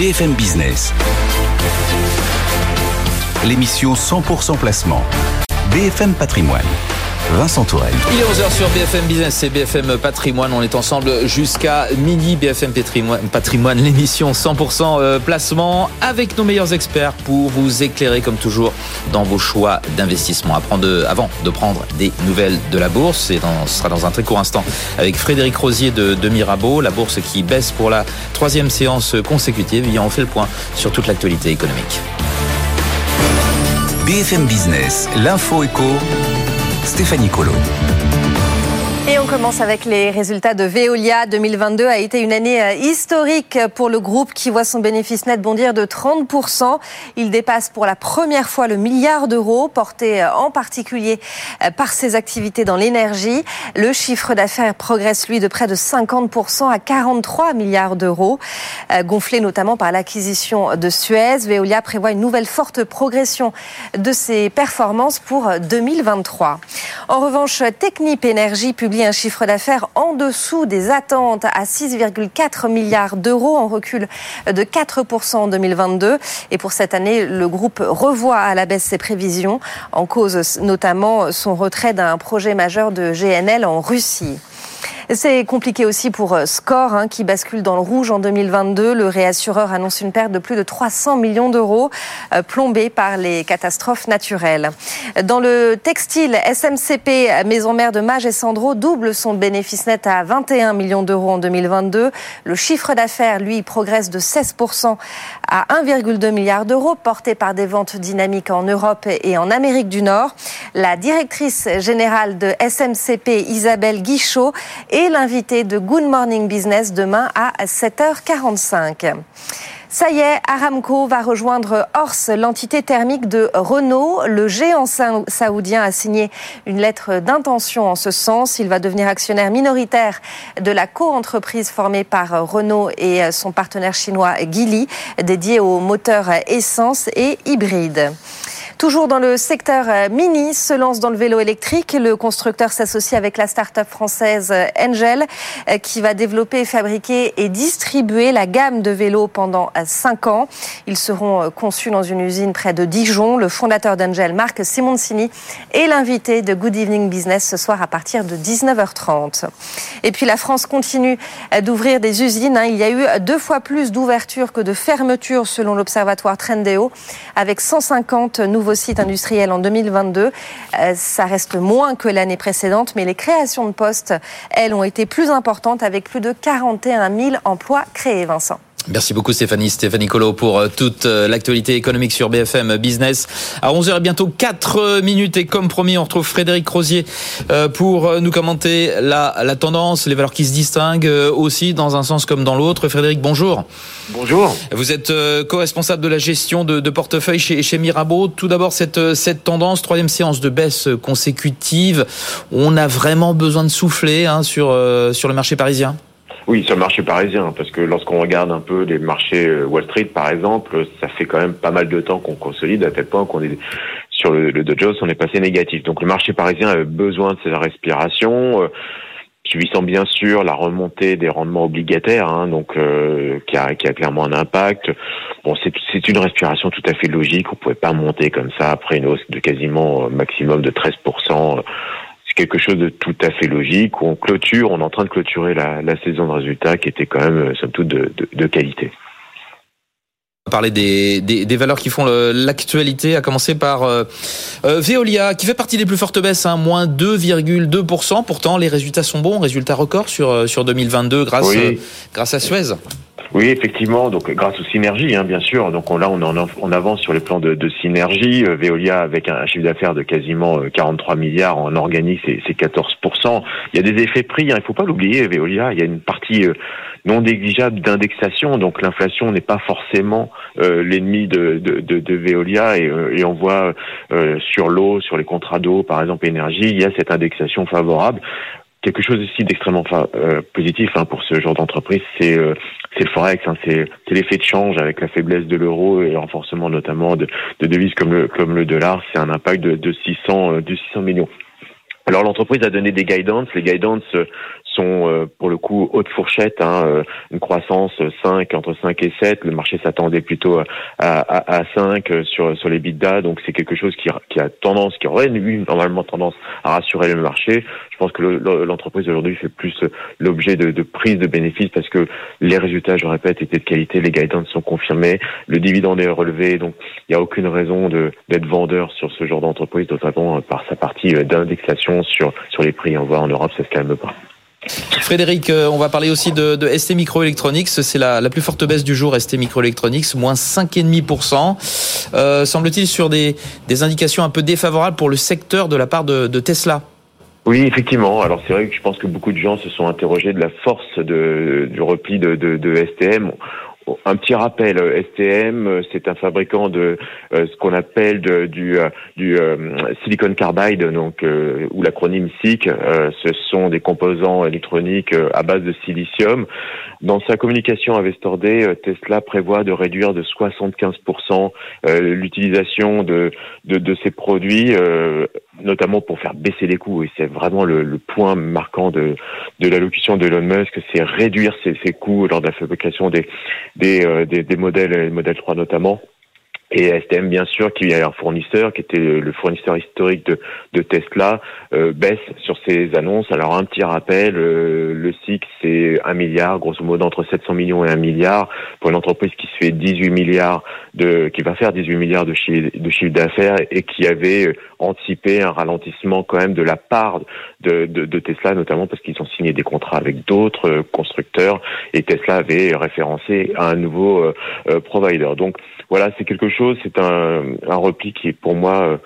BFM Business. L'émission 100% placement. BFM Patrimoine. Vincent Tourelle. Il est 11h sur BFM Business et BFM Patrimoine. On est ensemble jusqu'à midi. BFM Patrimoine, l'émission 100% euh, placement avec nos meilleurs experts pour vous éclairer comme toujours dans vos choix d'investissement. Avant de prendre des nouvelles de la bourse, et dans, ce sera dans un très court instant avec Frédéric Rosier de, de Mirabeau, la bourse qui baisse pour la troisième séance consécutive. Et on fait le point sur toute l'actualité économique. BFM Business, l'info éco, Stéphanie Colo. On commence avec les résultats de Veolia. 2022 a été une année euh, historique pour le groupe qui voit son bénéfice net bondir de 30%. Il dépasse pour la première fois le milliard d'euros, porté euh, en particulier euh, par ses activités dans l'énergie. Le chiffre d'affaires progresse, lui, de près de 50% à 43 milliards d'euros, gonflé notamment par l'acquisition de Suez. Veolia prévoit une nouvelle forte progression de ses performances pour 2023. En revanche, Technip Énergie publie un chiffre d'affaires en dessous des attentes à 6,4 milliards d'euros, en recul de 4% en 2022. Et pour cette année, le groupe revoit à la baisse ses prévisions, en cause notamment son retrait d'un projet majeur de GNL en Russie. C'est compliqué aussi pour euh, Score, hein, qui bascule dans le rouge en 2022. Le réassureur annonce une perte de plus de 300 millions d'euros, euh, plombée par les catastrophes naturelles. Dans le textile, SMCP, maison mère de Mage et Sandro, double son bénéfice net à 21 millions d'euros en 2022. Le chiffre d'affaires, lui, progresse de 16% à 1,2 milliard d'euros, porté par des ventes dynamiques en Europe et en Amérique du Nord. La directrice générale de SMCP, Isabelle Guichot, est l'invité de Good Morning Business demain à 7h45. Ça y est, Aramco va rejoindre Ors, l'entité thermique de Renault. Le géant saoudien a signé une lettre d'intention en ce sens. Il va devenir actionnaire minoritaire de la co-entreprise formée par Renault et son partenaire chinois Geely, dédiée aux moteurs essence et hybrides. Toujours dans le secteur euh, Mini, se lance dans le vélo électrique. Le constructeur s'associe avec la start-up française euh, Angel, euh, qui va développer, fabriquer et distribuer la gamme de vélos pendant cinq ans. Ils seront conçus dans une usine près de Dijon. Le fondateur d'Angel, Marc Simoncini, est l'invité de Good Evening Business ce soir à partir de 19h30. Et puis la France continue d'ouvrir des usines. Hein. Il y a eu deux fois plus d'ouvertures que de fermetures selon l'observatoire Trendéo, avec 150 nouveaux site industriel en 2022. Euh, ça reste moins que l'année précédente, mais les créations de postes, elles, ont été plus importantes avec plus de 41 000 emplois créés, Vincent. Merci beaucoup Stéphanie, Stéphanie Colo pour euh, toute euh, l'actualité économique sur BFM Business. À 11h et bientôt 4 minutes et comme promis, on retrouve Frédéric Rosier euh, pour nous commenter la, la tendance, les valeurs qui se distinguent aussi dans un sens comme dans l'autre. Frédéric, bonjour. Bonjour. Vous êtes co-responsable de la gestion de, de portefeuille chez, chez Mirabeau. Tout d'abord, cette, cette tendance, troisième séance de baisse consécutive, on a vraiment besoin de souffler hein, sur, sur le marché parisien? Oui, sur le marché parisien, parce que lorsqu'on regarde un peu les marchés euh, Wall Street, par exemple, ça fait quand même pas mal de temps qu'on consolide à tel point qu'on est sur le, le Dow Jones, on est passé négatif. Donc le marché parisien a besoin de cette respiration. Euh, subissant bien sûr la remontée des rendements obligataires, hein, donc euh, qui, a, qui a clairement un impact. Bon, c'est une respiration tout à fait logique. On pouvait pas monter comme ça après une hausse de quasiment maximum de 13% c'est quelque chose de tout à fait logique. On clôture, on est en train de clôturer la, saison de résultats qui était quand même, euh, somme toute, de, de, qualité parler des, des, valeurs qui font l'actualité, à commencer par euh, euh, Veolia, qui fait partie des plus fortes baisses, hein, moins 2,2%. Pourtant, les résultats sont bons, résultats records sur, sur 2022 grâce, grâce à Suez. Oui, effectivement. Donc, grâce aux synergies, hein, bien sûr. Donc là, on, en, on avance sur les plans de, de synergie. Euh, Veolia avec un, chiffre d'affaires de quasiment 43 euh, milliards en organique, c'est 14% Il y a des effets prix. Hein, il faut pas l'oublier. Veolia, il y a une partie euh, non négligeable d'indexation. Donc l'inflation n'est pas forcément l'ennemi de, de, de, de, Veolia. Et, et on voit sur l'eau, sur les contrats d'eau, par exemple énergie, il y a cette indexation favorable quelque chose aussi d'extrêmement euh, positif hein, pour ce genre d'entreprise, c'est euh, le forex, hein, c'est l'effet de change avec la faiblesse de l'euro et le renforcement notamment de, de devises comme le comme le dollar, c'est un impact de, de 600 euh, de 600 millions. Alors l'entreprise a donné des guidance. Les guidance sont euh, pour le coup haute fourchette, hein, euh, une croissance 5 entre 5 et 7. Le marché s'attendait plutôt à, à, à 5 sur sur les bidas, donc c'est quelque chose qui, qui a tendance, qui aurait eu normalement tendance à rassurer le marché. Je pense que l'entreprise aujourd'hui fait plus l'objet de, de prise de bénéfices parce que les résultats, je répète, étaient de qualité, les guidance sont confirmés, le dividende est relevé, donc il n'y a aucune raison d'être vendeur sur ce genre d'entreprise, notamment par sa partie d'indexation sur sur les prix. On voit en Europe, ça se calme pas. Frédéric, euh, on va parler aussi de, ST Microelectronics. C'est la, plus forte baisse du jour, ST Microelectronics, moins 5,5%. Euh, semble-t-il sur des, indications un peu défavorables pour le secteur de la part de, Tesla oui, effectivement. Alors c'est vrai que je pense que beaucoup de gens se sont interrogés de la force du repli de STM. Un petit rappel, euh, STM, euh, c'est un fabricant de euh, ce qu'on appelle du, du silicon carbide, donc ou l'acronyme SiC. ce sont des composants électroniques à base de silicium. Dans sa communication avec Day, Tesla prévoit de réduire de 75% l'utilisation de, de, de, ces produits notamment pour faire baisser les coûts. Et c'est vraiment le, point marquant de, de l'allocution d'Elon Musk, c'est réduire ses, coûts lors de la fabrication des, des, euh, des, des modèles, les modèles 3 notamment. Et STM, bien sûr, qui est un fournisseur, qui était le fournisseur historique de, Tesla, euh, baisse sur ses annonces. Alors un petit rappel, euh, le SIC, c'est un milliard, grosso modo entre 700 millions et un milliard, pour une entreprise qui se fait 18 milliards de, qui va faire 18 milliards de chiffre, d'affaires et qui avait euh, anticipé un ralentissement quand même de la part de, Tesla, notamment parce qu'ils ont signé des contrats avec d'autres euh, constructeurs et Tesla avait référencé un nouveau provider. Donc voilà, c'est quelque chose, c'est un, un repli qui est pour moi euh,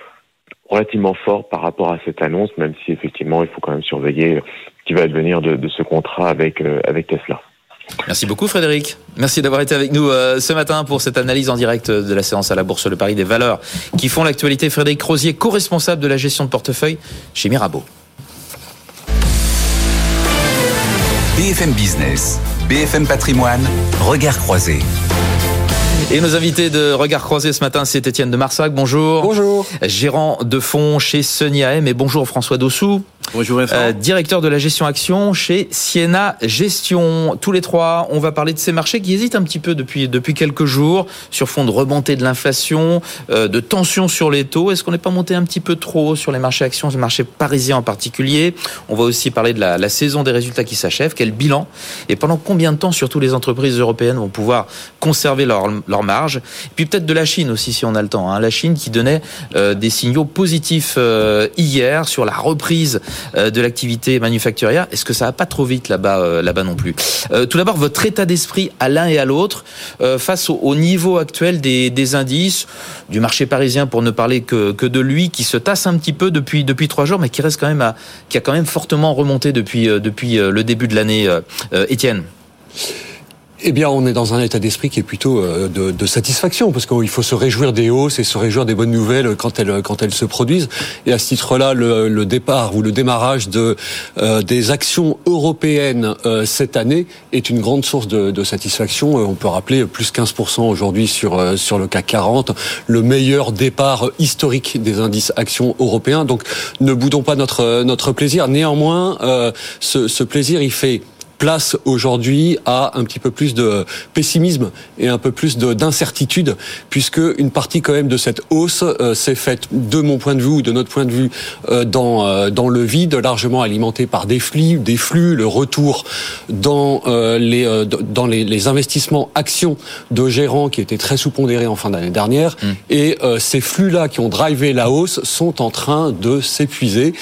relativement fort par rapport à cette annonce, même si effectivement il faut quand même surveiller ce qui va advenir de, de ce contrat avec, euh, avec Tesla. Merci beaucoup Frédéric. Merci d'avoir été avec nous euh, ce matin pour cette analyse en direct de la séance à la Bourse Le Paris des valeurs qui font l'actualité. Frédéric Rosier, co-responsable de la gestion de portefeuille chez Mirabeau. BFM Business, BFM Patrimoine, regard croisé. Et nos invités de Regard Croisé ce matin, c'est Étienne de Marsac. Bonjour. Bonjour. Gérant de fonds chez Sony AM. Et bonjour François Dossou. Bonjour euh, directeur de la gestion action chez Siena Gestion. Tous les trois, on va parler de ces marchés qui hésitent un petit peu depuis depuis quelques jours sur fond de remontée de l'inflation, euh, de tension sur les taux. Est-ce qu'on n'est pas monté un petit peu trop sur les marchés actions, les marchés parisiens en particulier? On va aussi parler de la, la saison des résultats qui s'achève. Quel bilan? Et pendant combien de temps, surtout les entreprises européennes vont pouvoir conserver leur, leur marge Et puis peut-être de la Chine aussi, si on a le temps. Hein. La Chine qui donnait euh, des signaux positifs hier sur la reprise euh, de l'activité manufacturière. Est-ce que ça va pas trop vite là-bas, euh, là-bas non plus? Euh, Tout d'abord, votre état d'esprit à l'un et à l'autre face au, niveau actuel des, indices du marché parisien, pour ne parler que, que de lui, qui se tasse un petit peu depuis depuis trois jours, mais qui reste quand même qui a quand même fortement remonté depuis depuis le début de l'année. Étienne. Eh bien, on est dans un état d'esprit qui est plutôt euh, de, de satisfaction, parce qu'il faut se réjouir des hausses et se réjouir des bonnes nouvelles quand elles quand elles se produisent. Et à ce titre-là, le, le, départ ou le démarrage de euh, des actions européennes euh, cette année est une grande source de, de satisfaction. on peut rappeler plus 15% aujourd'hui sur sur le CAC 40, le meilleur départ historique des indices actions européens. Donc, ne boudons pas notre notre plaisir. Néanmoins, ce, ce plaisir, il fait place aujourd'hui à un petit peu plus de pessimisme et un peu plus d'incertitude, puisque une partie quand même de cette hausse euh, s'est faite, de mon point de vue ou de notre point de vue, euh, dans euh, dans le vide, largement alimenté par des flux, des flux, le retour dans les dans les, les, investissements actions de gérants qui étaient très sous-pondérés en fin d'année dernière, mmh. et ces flux-là qui ont drivé la hausse sont en train de s'épuiser.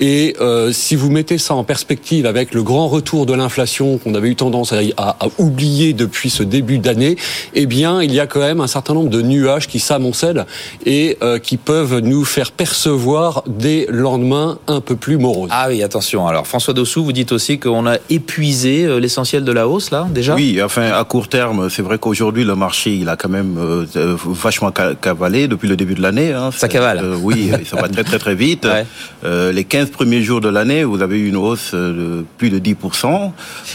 Et si vous mettez ça en perspective avec le grand retour de l'inflation qu'on avait eu tendance à, à, oublier depuis ce début d'année, eh bien, il y a quand même un certain nombre de nuages qui s'amoncellent et euh, qui peuvent nous faire percevoir des lendemains un peu plus moroses. Ah oui, attention. Alors, François Dossou, vous dites aussi qu'on a épuisé euh, l'essentiel de la hausse, là, déjà? Oui, enfin, à court terme, c'est vrai qu'aujourd'hui, le marché, il a quand même euh, vachement cavalé depuis le début de l'année. Hein. Ça cavale. oui, ça va très, très, très vite. les 15 premiers jours de l'année, vous avez eu une hausse de plus de 10%.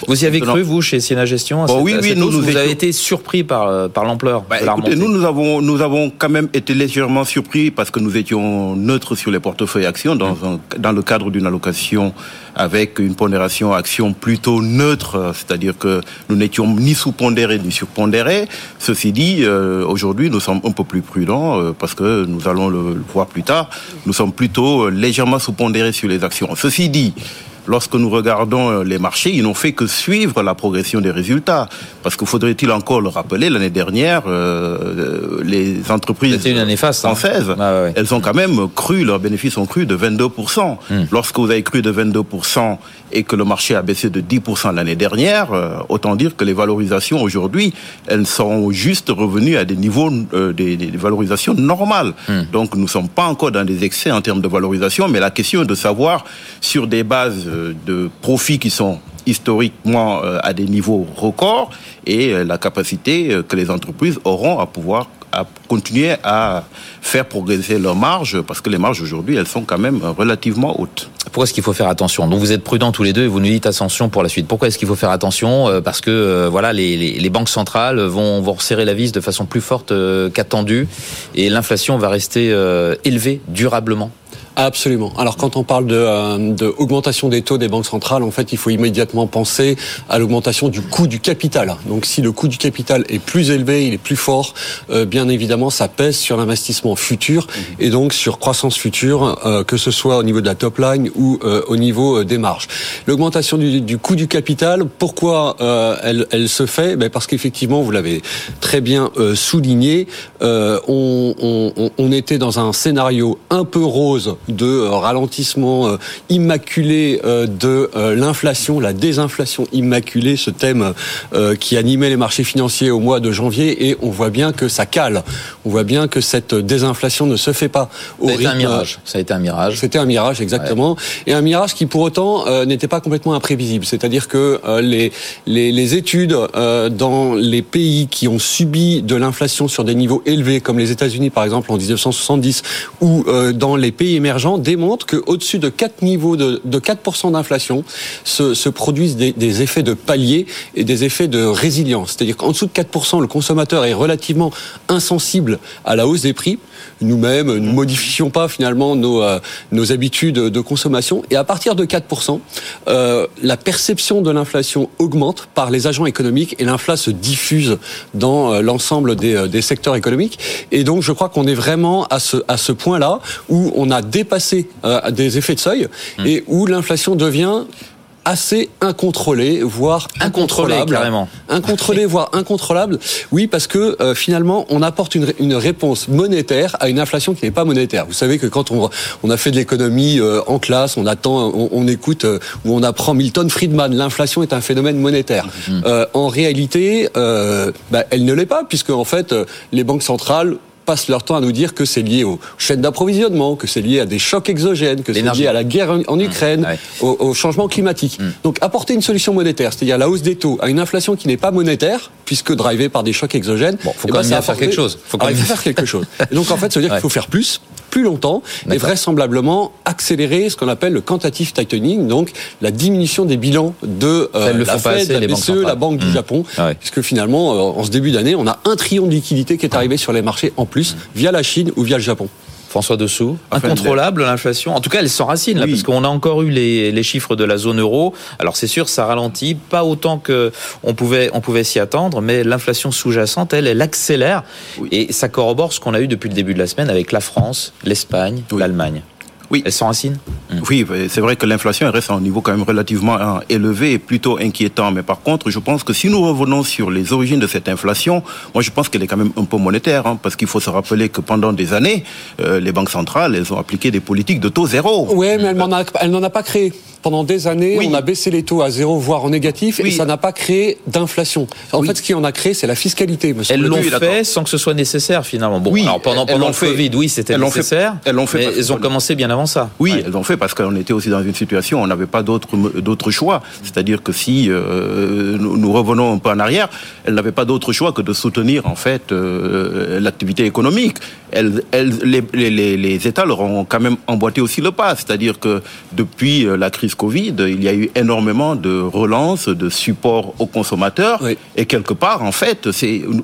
Vous y avez cru, vous, chez Siena Gestion bon, Oui, oui, nous, nous vous avez été surpris par, par l'ampleur bah, Nous, nous avons, nous avons quand même été légèrement surpris parce que nous étions neutres sur les portefeuilles actions dans, un, dans le cadre d'une allocation avec une pondération action plutôt neutre, c'est-à-dire que nous n'étions ni sous-pondérés ni surpondérés. Ceci dit, euh, aujourd'hui, nous sommes un peu plus prudents euh, parce que nous allons le, le, voir plus tard. Nous sommes plutôt légèrement sous-pondérés sur les actions. Ceci dit, lorsque nous regardons euh, les marchés, ils n'ont fait que suivre la progression des résultats. Parce que faudrait-il encore le rappeler, l'année dernière, euh, les entreprises une année hein. françaises, ah elles ont quand même cru, leurs bénéfices ont cru de 22%. Hmm. Lorsque vous avez cru de 22% et que le marché a baissé de 10% l'année dernière, euh, autant dire que les valorisations aujourd'hui, elles sont juste revenues à des niveaux, des, des, valorisations normales. Hmm. Donc nous ne sommes pas encore dans des excès en termes de valorisation, mais la question est de savoir sur des bases de profits qui sont historiquement euh, à des niveaux records et euh, la capacité euh, que les entreprises auront à pouvoir à continuer à faire progresser leurs marges, parce que les marges aujourd'hui, elles sont quand même relativement hautes. Pourquoi est-ce qu'il faut faire attention? Donc vous êtes prudents tous les deux et vous nous dites attention pour la suite. Pourquoi est-ce qu'il faut faire attention? Parce que voilà, les, les, banques centrales vont, vont resserrer la vis de façon plus forte qu'attendue et l'inflation va rester élevée durablement. Absolument. Alors quand on parle de, euh, de, augmentation des taux des banques centrales, en fait, il faut immédiatement penser à l'augmentation du coût du capital. Donc si le coût du capital est plus élevé, il est plus fort, euh, bien évidemment, ça pèse sur l'investissement futur et donc sur croissance future, euh, que ce soit au niveau de la top line ou au niveau des marges. L'augmentation du, du, coût du capital, pourquoi elle, elle, se fait? Ben Parce qu'effectivement, vous l'avez très bien souligné, on, on, on était dans un scénario un peu rose de euh, ralentissement euh, immaculé euh, de l'inflation, la désinflation immaculée, ce thème qui animait les marchés financiers au mois de janvier, et on voit bien que ça cale. On voit bien que cette désinflation ne se fait pas au Ça a été un mirage. Ça a été un mirage. C'était un mirage, exactement. Et un mirage qui, pour autant, n'était pas complètement imprévisible. C'est-à-dire que les, les, les, études dans les pays qui ont subi de l'inflation sur des niveaux élevés, comme les États-Unis, par exemple, en 1970, ou dans les pays émergents, émergents démontrent qu'au-dessus de 4 niveaux de, de 4% d'inflation se, se, produisent des, des, effets de palier et des effets de résilience. C'est-à-dire qu'en dessous de 4%, le consommateur est relativement insensible à la hausse des prix. Nous-mêmes, nous ne modifions pas finalement nos, euh, nos habitudes de consommation. Et à partir de 4%, euh, la perception de l'inflation augmente par les agents économiques et l'inflation se diffuse dans euh, l'ensemble des, euh, des secteurs économiques. Et donc, je crois qu'on est vraiment à ce, à ce point-là où on a dépassé euh, des effets de seuil mmh. et où l'inflation devient assez incontrôlé, voire incontrôlé carrément. Incontrôlé, voire incontrôlable. Oui, parce que euh, finalement, on apporte une, une, réponse monétaire à une inflation qui n'est pas monétaire. Vous savez que quand on, on a fait de l'économie euh, en classe, on attend, on, on écoute euh, ou on apprend Milton Friedman, l'inflation est un phénomène monétaire. Mmh. en réalité, bah, elle ne l'est pas, puisque en fait, les banques centrales passent leur temps à nous dire que c'est lié aux chaînes d'approvisionnement, que c'est lié à des chocs exogènes, que c'est lié à la guerre en. Ukraine, mmh. au, au, changement climatique. Mmh. Donc apporter une solution monétaire, c'est-à-dire la hausse des taux à une inflation qui n'est pas monétaire, puisque drivée par des chocs exogènes, bon, faut eh quand ben, même faire quelque chose. Faut quand ah, même faire quelque chose. Et donc en fait, ça veut dire qu'il faut faire plus, plus longtemps et vraisemblablement accélérer ce qu'on appelle le quantitative tightening, donc la diminution des bilans de euh, la Fed, la BCE, la Banque du Japon, ah ouais. puisque finalement, euh, en ce début d'année, on a un trillion de liquidités qui est arrivé sur les marchés en plus via la Chine ou via le Japon. François Dessous Incontrôlable l'inflation. En tout cas, elle s'enracine là, oui. parce qu'on a encore eu les, les, chiffres de la zone euro. Alors c'est sûr, ça ralentit, pas autant que on pouvait, on pouvait s'y attendre, mais l'inflation sous-jacente, elle, elle accélère oui. et ça corrobore ce qu'on a eu depuis le début de la semaine avec la France, l'Espagne, oui. l'Allemagne. Oui. Elles s'enracinent Oui, c'est vrai que l'inflation reste à un niveau quand même relativement hein, élevé et plutôt inquiétant. Mais par contre, je pense que si nous revenons sur les origines de cette inflation, moi je pense qu'elle est quand même un peu monétaire, hein, parce qu'il faut se rappeler que pendant des années, euh, les banques centrales, elles ont appliqué des politiques de taux zéro. Oui, mais elle n'en a, a, pas créé pendant des années, oui. on a baissé les taux à zéro, voire en négatif, oui. et ça n'a pas créé d'inflation. En oui. fait, ce qui en a créé, c'est la fiscalité. Monsieur elles l'ont fait sans que ce soit nécessaire, finalement. Bon, alors pendant, pendant le Covid, oui, c'était nécessaire. Fait, elles l'ont fait. Mais elles ont commencé bien avant avant ça. Oui, elles ont fait parce qu'on était aussi dans une situation où on n'avait pas d'autre choix. C'est-à-dire que si euh, nous, revenons un peu en arrière, elles n'avaient pas d'autre choix que de soutenir en fait euh, l'activité économique. Elles, les, les, les, États leur ont quand même emboîté aussi le pas. C'est-à-dire que depuis euh, la crise Covid, il y a eu énormément de relance, de support aux consommateurs. Et quelque part, en fait,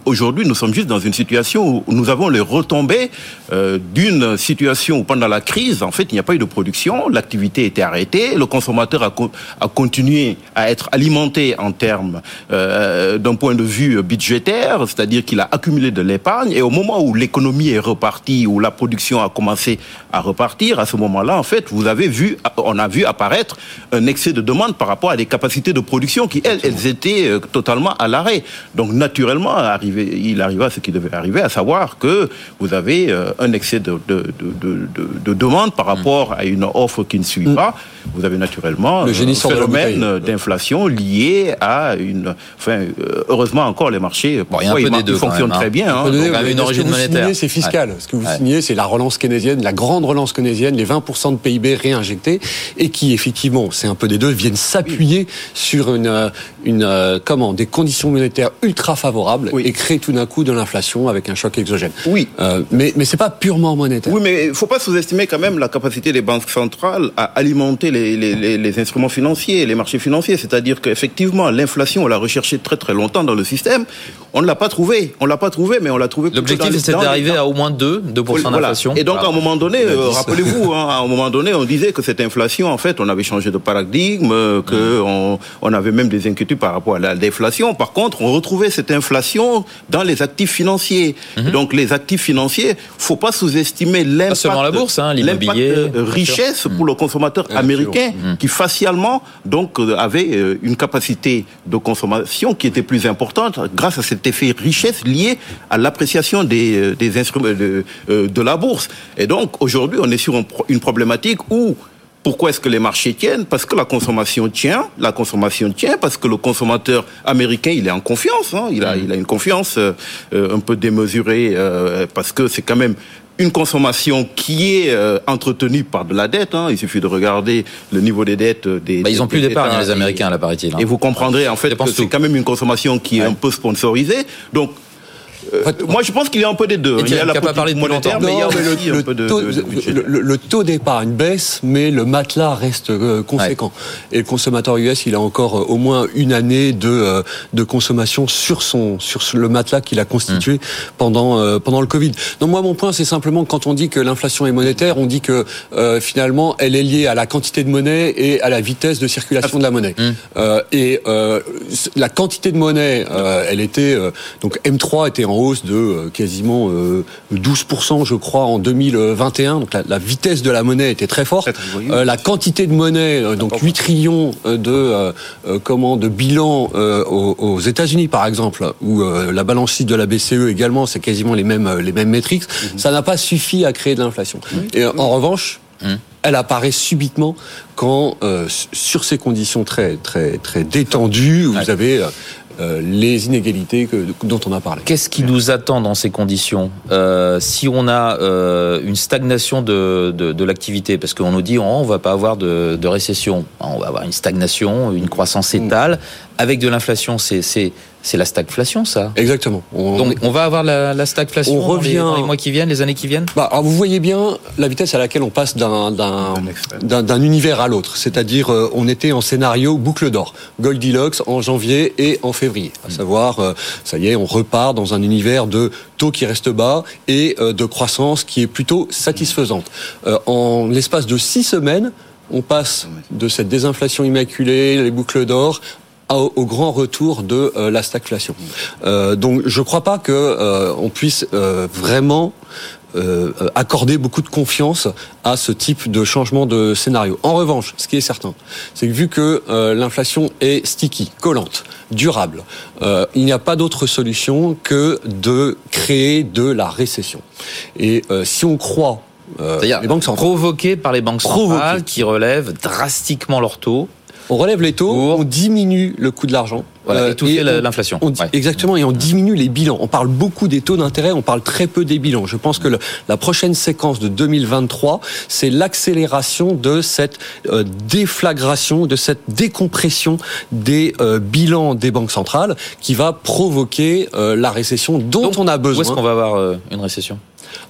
aujourd'hui nous sommes juste dans une situation où nous avons les retombées euh, d'une situation où pendant la crise, en fait, il n'y a pas eu de production, l'activité était arrêtée, le consommateur a, a continué à être alimenté en termes euh, d'un point de vue budgétaire, c'est-à-dire qu'il a accumulé de l'épargne, et au moment où l'économie est repartie, où la production a commencé à repartir, à ce moment-là, en fait, vous avez vu, on a vu apparaître un excès de demande par rapport à des capacités de production qui, elles, elles étaient euh, totalement à l'arrêt. Donc, naturellement, arrivé, il arriva ce qui devait arriver, à savoir que vous avez euh, un excès de, de, de, de, demande par rapport à une offre qui ne suit pas. Vous avez naturellement le un phénomène d'inflation lié à une. Enfin, euh, heureusement encore, les marchés bon, il y a un peu des deux, fonctionnent très bien. Hein. une origine monétaire. C'est fiscal. Ce que vous signez, c'est la relance keynésienne, la grande relance keynésienne, les 20% de PIB réinjectés et qui, effectivement, c'est un peu des deux, viennent s'appuyer sur une, euh, une, comment, des conditions monétaires ultra favorables et créer tout d'un coup de l'inflation avec un choc exogène. Oui. Euh, mais mais c'est pas purement monétaire. Oui, mais il faut pas sous-estimer quand même la capacité des banques centrales à alimenter les, les, les, instruments financiers, les marchés financiers. C'est-à-dire qu'effectivement, l'inflation, on l'a recherché très très longtemps dans le système. On ne l'a pas trouvé. On l'a pas trouvé, mais on l'a trouvé. L'objectif, c'est d'arriver à au moins 2, 2% d'inflation. Et donc, à un moment donné, euh, rappelez-vous, hein, à un moment donné, on disait que cette inflation, en fait, on avait changé de paradigme, euh, que on, on avait même des inquiétudes par rapport à la déflation. Par contre, on retrouvait cette inflation dans les actifs financiers. Mhm. Donc, les actifs financiers, faut pas sous-estimer l'impact, la bourse, hein, l'immobilier, richesse pour le consommateur américain mmh. qui facialement donc euh, avait euh, une capacité de consommation qui était plus importante grâce à cet effet richesse lié à l'appréciation des, euh, des instruments de, de, la bourse. Et donc aujourd'hui, on est sur une problématique où pourquoi est-ce que les marchés tiennent? Parce que la consommation tient, la consommation tient, parce que le consommateur américain, il est en confiance, hein. il, a, mm. il a une confiance un peu démesurée, parce que c'est quand même une consommation qui est euh, entretenue par de la dette. Hein. Il suffit de regarder le niveau des dettes des. Bah, ils ont plus d'épargne, les Américains, là, paraît-il. Hein. Et vous comprendrez en fait que c'est quand même une consommation qui est un peu sponsorisée. Donc euh, moi, je pense qu'il y a un peu des deux. il y a la de monétaire, mais il y a aussi un peu de, taux, le, taux d'épargne baisse, mais le matelas reste euh, conséquent. Et le consommateur US, il a encore euh, au moins une année de, de consommation sur son sur le matelas qu'il a constitué mm. pendant pendant le Covid. Donc moi, mon point, c'est simplement quand on dit que l'inflation est monétaire, on dit que finalement, elle est liée à la quantité de monnaie et à la vitesse de circulation de la monnaie. Mm. et la quantité de monnaie, elle était donc M3 était en hausse de euh, quasiment 12%, euh, je crois, en 2021. Donc la, vitesse de la monnaie était très forte. Euh, la quantité de monnaie, donc 8 trillions de comment de bilan aux, États-Unis, par exemple, où la balance sheet de la BCE également, c'est quasiment les mêmes les mêmes métriques. Mhm. Ça n'a pas suffi à créer de l'inflation. Et en revanche, mhm. elle apparaît subitement quand, sur ces conditions très très très détendues, vous avez euh, les inégalités que, dont on a parlé. Qu'est-ce qui nous attend dans ces conditions euh, Si on a euh, une stagnation de, de, de l'activité, parce qu'on nous dit oh, on va pas avoir de, de, récession, on va avoir une stagnation, une croissance étale, avec de l'inflation, c'est c'est la stagflation, ça. Exactement. On... Donc on va avoir la, la stagflation on revient... dans, les, mois qui viennent, les années qui viennent? Bah, alors Vous voyez bien la vitesse à laquelle on passe d'un univers à l'autre. C'est-à-dire, euh, on était en scénario boucle d'or. Goldilocks en janvier et en février. À savoir, euh, ça y est, on repart dans un univers de taux qui reste bas et euh, de croissance qui est plutôt satisfaisante. en l'espace de six semaines, on passe de cette désinflation immaculée, les boucles d'or, au, grand retour de euh, la stagflation. Euh, donc je ne crois pas que euh, on puisse vraiment accorder beaucoup de confiance à ce type de changement de scénario. En revanche, ce qui est certain, c'est que vu que l'inflation est sticky, collante, durable, il n'y a pas d'autre solution que de créer de la récession. Et si on croit C'est-à-dire les banques sont provoquées par les banques centrales qui relèvent drastiquement leurs taux On relève les taux, on diminue le coût de l'argent. Voilà, euh, étouffer l'inflation. Exactement, et on diminue les bilans. On parle beaucoup des taux d'intérêt, on parle très peu des bilans. Je pense que la prochaine séquence de 2023, c'est l'accélération de cette euh, déflagration, de cette décompression des euh, bilans des banques centrales qui va provoquer la récession dont on a besoin. Où est-ce qu'on va avoir une récession?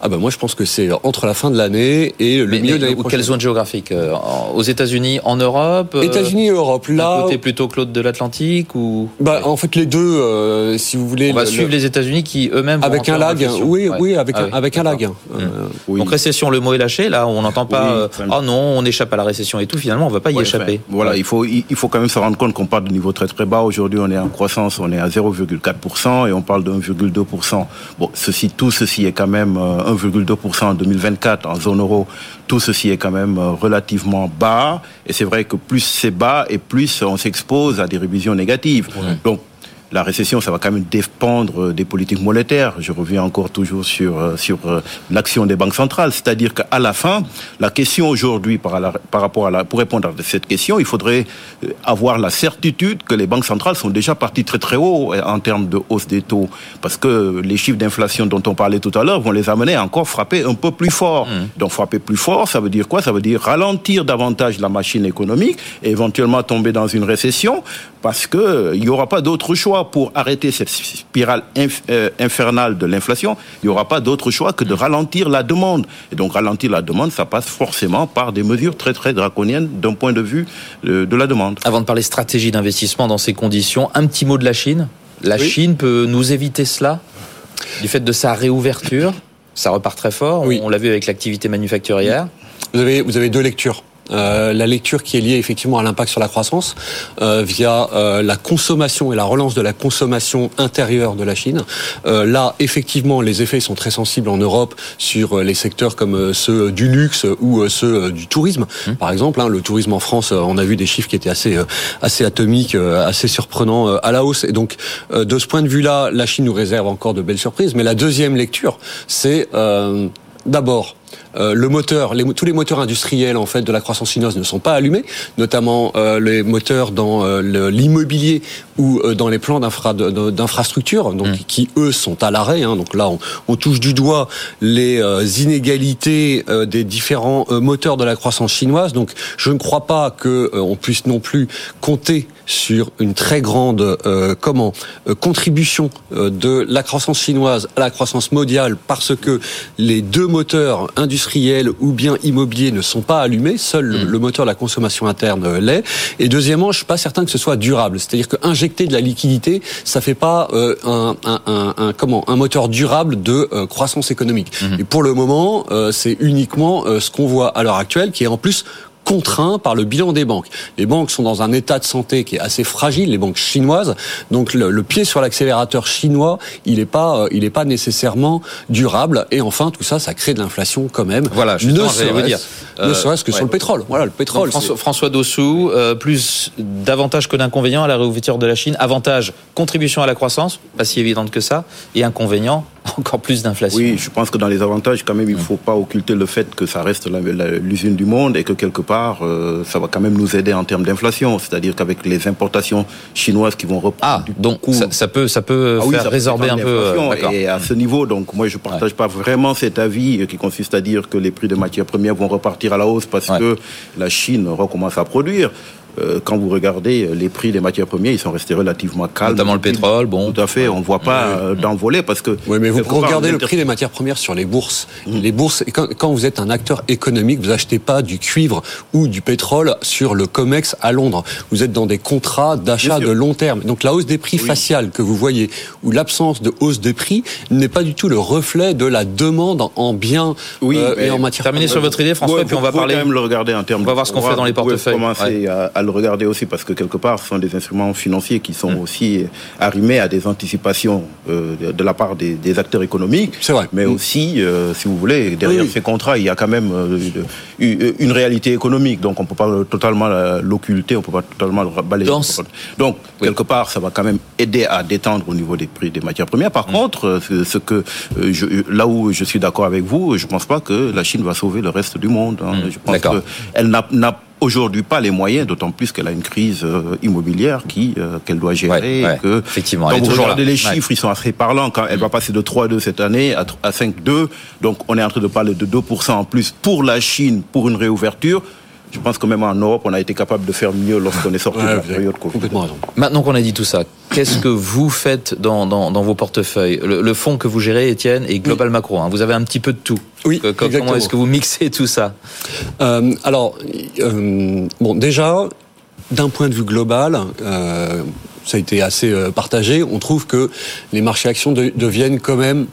Ah ben moi je pense que c'est entre la fin de l'année et le milieu de l'année prochaine. Quelle zone géographique euh, Aux États-Unis, en Europe euh, États-Unis Europe. Là, côté plutôt Claude de l'Atlantique ou bah, en fait les deux, euh, si vous voulez. On va suivre les États-Unis qui eux-mêmes avec un lag. Oui, oui, avec un, ah avec un lag. Mmh. Donc récession, le mot est lâché. Là, on n'entend pas. oh non, on échappe à la récession et tout. Finalement, on va pas y échapper. voilà, il faut il faut quand même se rendre compte qu'on parle de niveau très très bas. Aujourd'hui, on est en croissance, on est à 0,4% et on parle de 1,2%. Bon, ceci, tout ceci est quand même 1,2% en 2024 en zone euro, tout ceci est quand même euh, relativement bas. Et c'est vrai que plus c'est bas et plus on s'expose à des révisions négatives. Donc la récession, ça va quand même dépendre des politiques monétaires. Je reviens encore toujours sur, euh, sur euh, l'action des banques centrales. C'est-à-dire qu'à la fin, la question aujourd'hui, par, par rapport à la, pour répondre à cette question, il faudrait euh, avoir la certitude que les banques centrales sont déjà parties très très haut en termes de hausse des taux. Parce que les chiffres d'inflation dont on parlait tout à l'heure vont les amener à encore frapper un peu plus fort. Mmh. Donc frapper plus fort, ça veut dire quoi? Ça veut dire ralentir davantage la machine économique et éventuellement tomber dans une récession parce qu'il n'y aura pas d'autre choix pour arrêter cette spirale euh, infernale de l'inflation, il n'y aura pas d'autre choix que de ralentir la demande. Et donc ralentir la demande, ça passe forcément par des mesures très très draconiennes d'un point de vue euh, de, la demande. Avant de parler stratégie d'investissement dans ces conditions, un petit mot de la Chine. La Chine peut nous éviter cela du fait de sa réouverture? Ça repart très fort? Oui. On l'a vu avec l'activité manufacturière. Vous avez, vous avez deux lectures. Euh, la lecture qui est liée effectivement à l'impact sur la croissance euh, via euh, la consommation et la relance de la consommation intérieure de la Chine. là, effectivement, les effets sont très sensibles en Europe sur les secteurs comme ceux du luxe ou ceux du tourisme. Mmh. Par exemple, hein, le tourisme en France, on a vu des chiffres qui étaient assez assez atomiques, assez surprenants à la hausse. Et donc, de ce point de vue-là, la Chine nous réserve encore de belles surprises. Mais la deuxième lecture, c'est d'abord euh, le moteur, tous les moteurs industriels en fait de la croissance chinoise ne sont pas allumés, notamment euh, les moteurs dans euh, l'immobilier ou dans les plans d'infrastructure, donc mm. qui eux sont à l'arrêt. Hein. donc là, on, touche du doigt les inégalités des différents moteurs de la croissance chinoise. Donc je ne crois pas que on puisse non plus compter sur une très grande comment contribution de la croissance chinoise à la croissance mondiale parce que les deux moteurs industriels ou bien immobiliers ne sont pas allumés, seul le, hmm. moteur de la consommation interne l'est. Et deuxièmement, je suis pas certain que ce soit durable. C'est-à-dire que injecter de la liquidité, ça fait pas euh, un, un, un, comment un moteur durable de euh, croissance économique. Hmm. Et pour le moment, euh, c'est uniquement ce qu'on voit à l'heure actuelle, qui est en plus contraint par le bilan des banques. Les banques sont dans un état de santé qui est assez fragile, les banques chinoises. Donc le, pied sur l'accélérateur chinois, il n'est pas, euh, il est pas nécessairement durable. Et enfin, tout ça, ça crée de l'inflation quand même. Voilà, ne serait-ce, dire. ne serait-ce que sur le pétrole. Voilà, le pétrole. François, François, Dossou, euh, plus d'avantages que d'inconvénients à la réouverture de la Chine. Avantage, contribution à la croissance, pas si évidente que ça. Et inconvénient, encore plus d'inflation. Oui, je pense que dans les avantages, quand même, il ne faut pas occulter le fait que ça reste l'usine du monde et que quelque part, euh, ça va quand même nous aider en termes d'inflation. C'est-à-dire qu'avec les importations chinoises qui vont reprendre. Ah, donc ça, peut, ça peut ah faire résorber un peu. Euh, et à ce niveau, donc moi, je ne partage pas vraiment cet avis qui consiste à dire que les prix de matières premières vont repartir à la hausse parce que la Chine recommence à produire. Euh, quand vous regardez les prix des matières premières, ils sont restés relativement calmes. Notamment le pétrole, bon. Tout à fait, on ne voit pas euh, d'envoler parce que. Oui, mais vous regardez le prix des matières premières sur les bourses. Mmh. Les bourses, quand, quand, vous êtes un acteur économique, vous achetez pas du cuivre ou du pétrole sur le COMEX à Londres. Vous êtes dans des contrats d'achat de long terme. Donc la hausse des prix faciale que vous voyez ou l'absence de hausse des prix n'est pas du tout le reflet de la demande en biens oui, euh, et en matières premières. Terminez sur votre idée, François, puis on va parler. quand même le regarder en termes. On va voir ce qu'on fait dans les portefeuilles. Commencer à le regarder aussi parce que quelque part, ce sont des instruments financiers qui sont mm. aussi arrimés à des anticipations euh, de, la part des, acteurs économiques. C'est vrai. Mais mm. aussi, euh, si vous voulez, derrière ces contrats, il y a quand même euh, une réalité économique. Donc, on ne peut pas totalement l'occulter, on ne peut pas totalement le balayer. Donc, quelque part, ça va quand même aider à détendre au niveau des prix des matières premières. Par mm. contre, ce que je, là où je suis d'accord avec vous, je ne pense pas que la Chine va sauver le reste du monde. Hein. Je pense qu'elle n'a aujourd'hui pas les moyens, d'autant plus qu'elle a une crise euh, immobilière qui euh, qu'elle doit gérer. que, effectivement, quand vous regardez les chiffres, ils sont assez parlants. Quand elle va passer de 3,2 cette année à, à 5,2, donc on est en train de parler de 2% en plus pour la Chine pour une réouverture je pense que même en Europe, on a été capable de faire mieux lorsqu'on est sorti de la période Covid. Complètement raison. Maintenant qu'on a dit tout ça, qu'est-ce que vous faites dans, dans, vos portefeuilles le, fonds que vous gérez, Étienne, et Global Macro. Hein, vous avez un petit peu de tout. Oui. comment est-ce que vous mixez tout ça euh, Alors, euh, bon, déjà, d'un point de vue global, euh, ça a été assez partagé. On trouve que les marchés actions deviennent quand même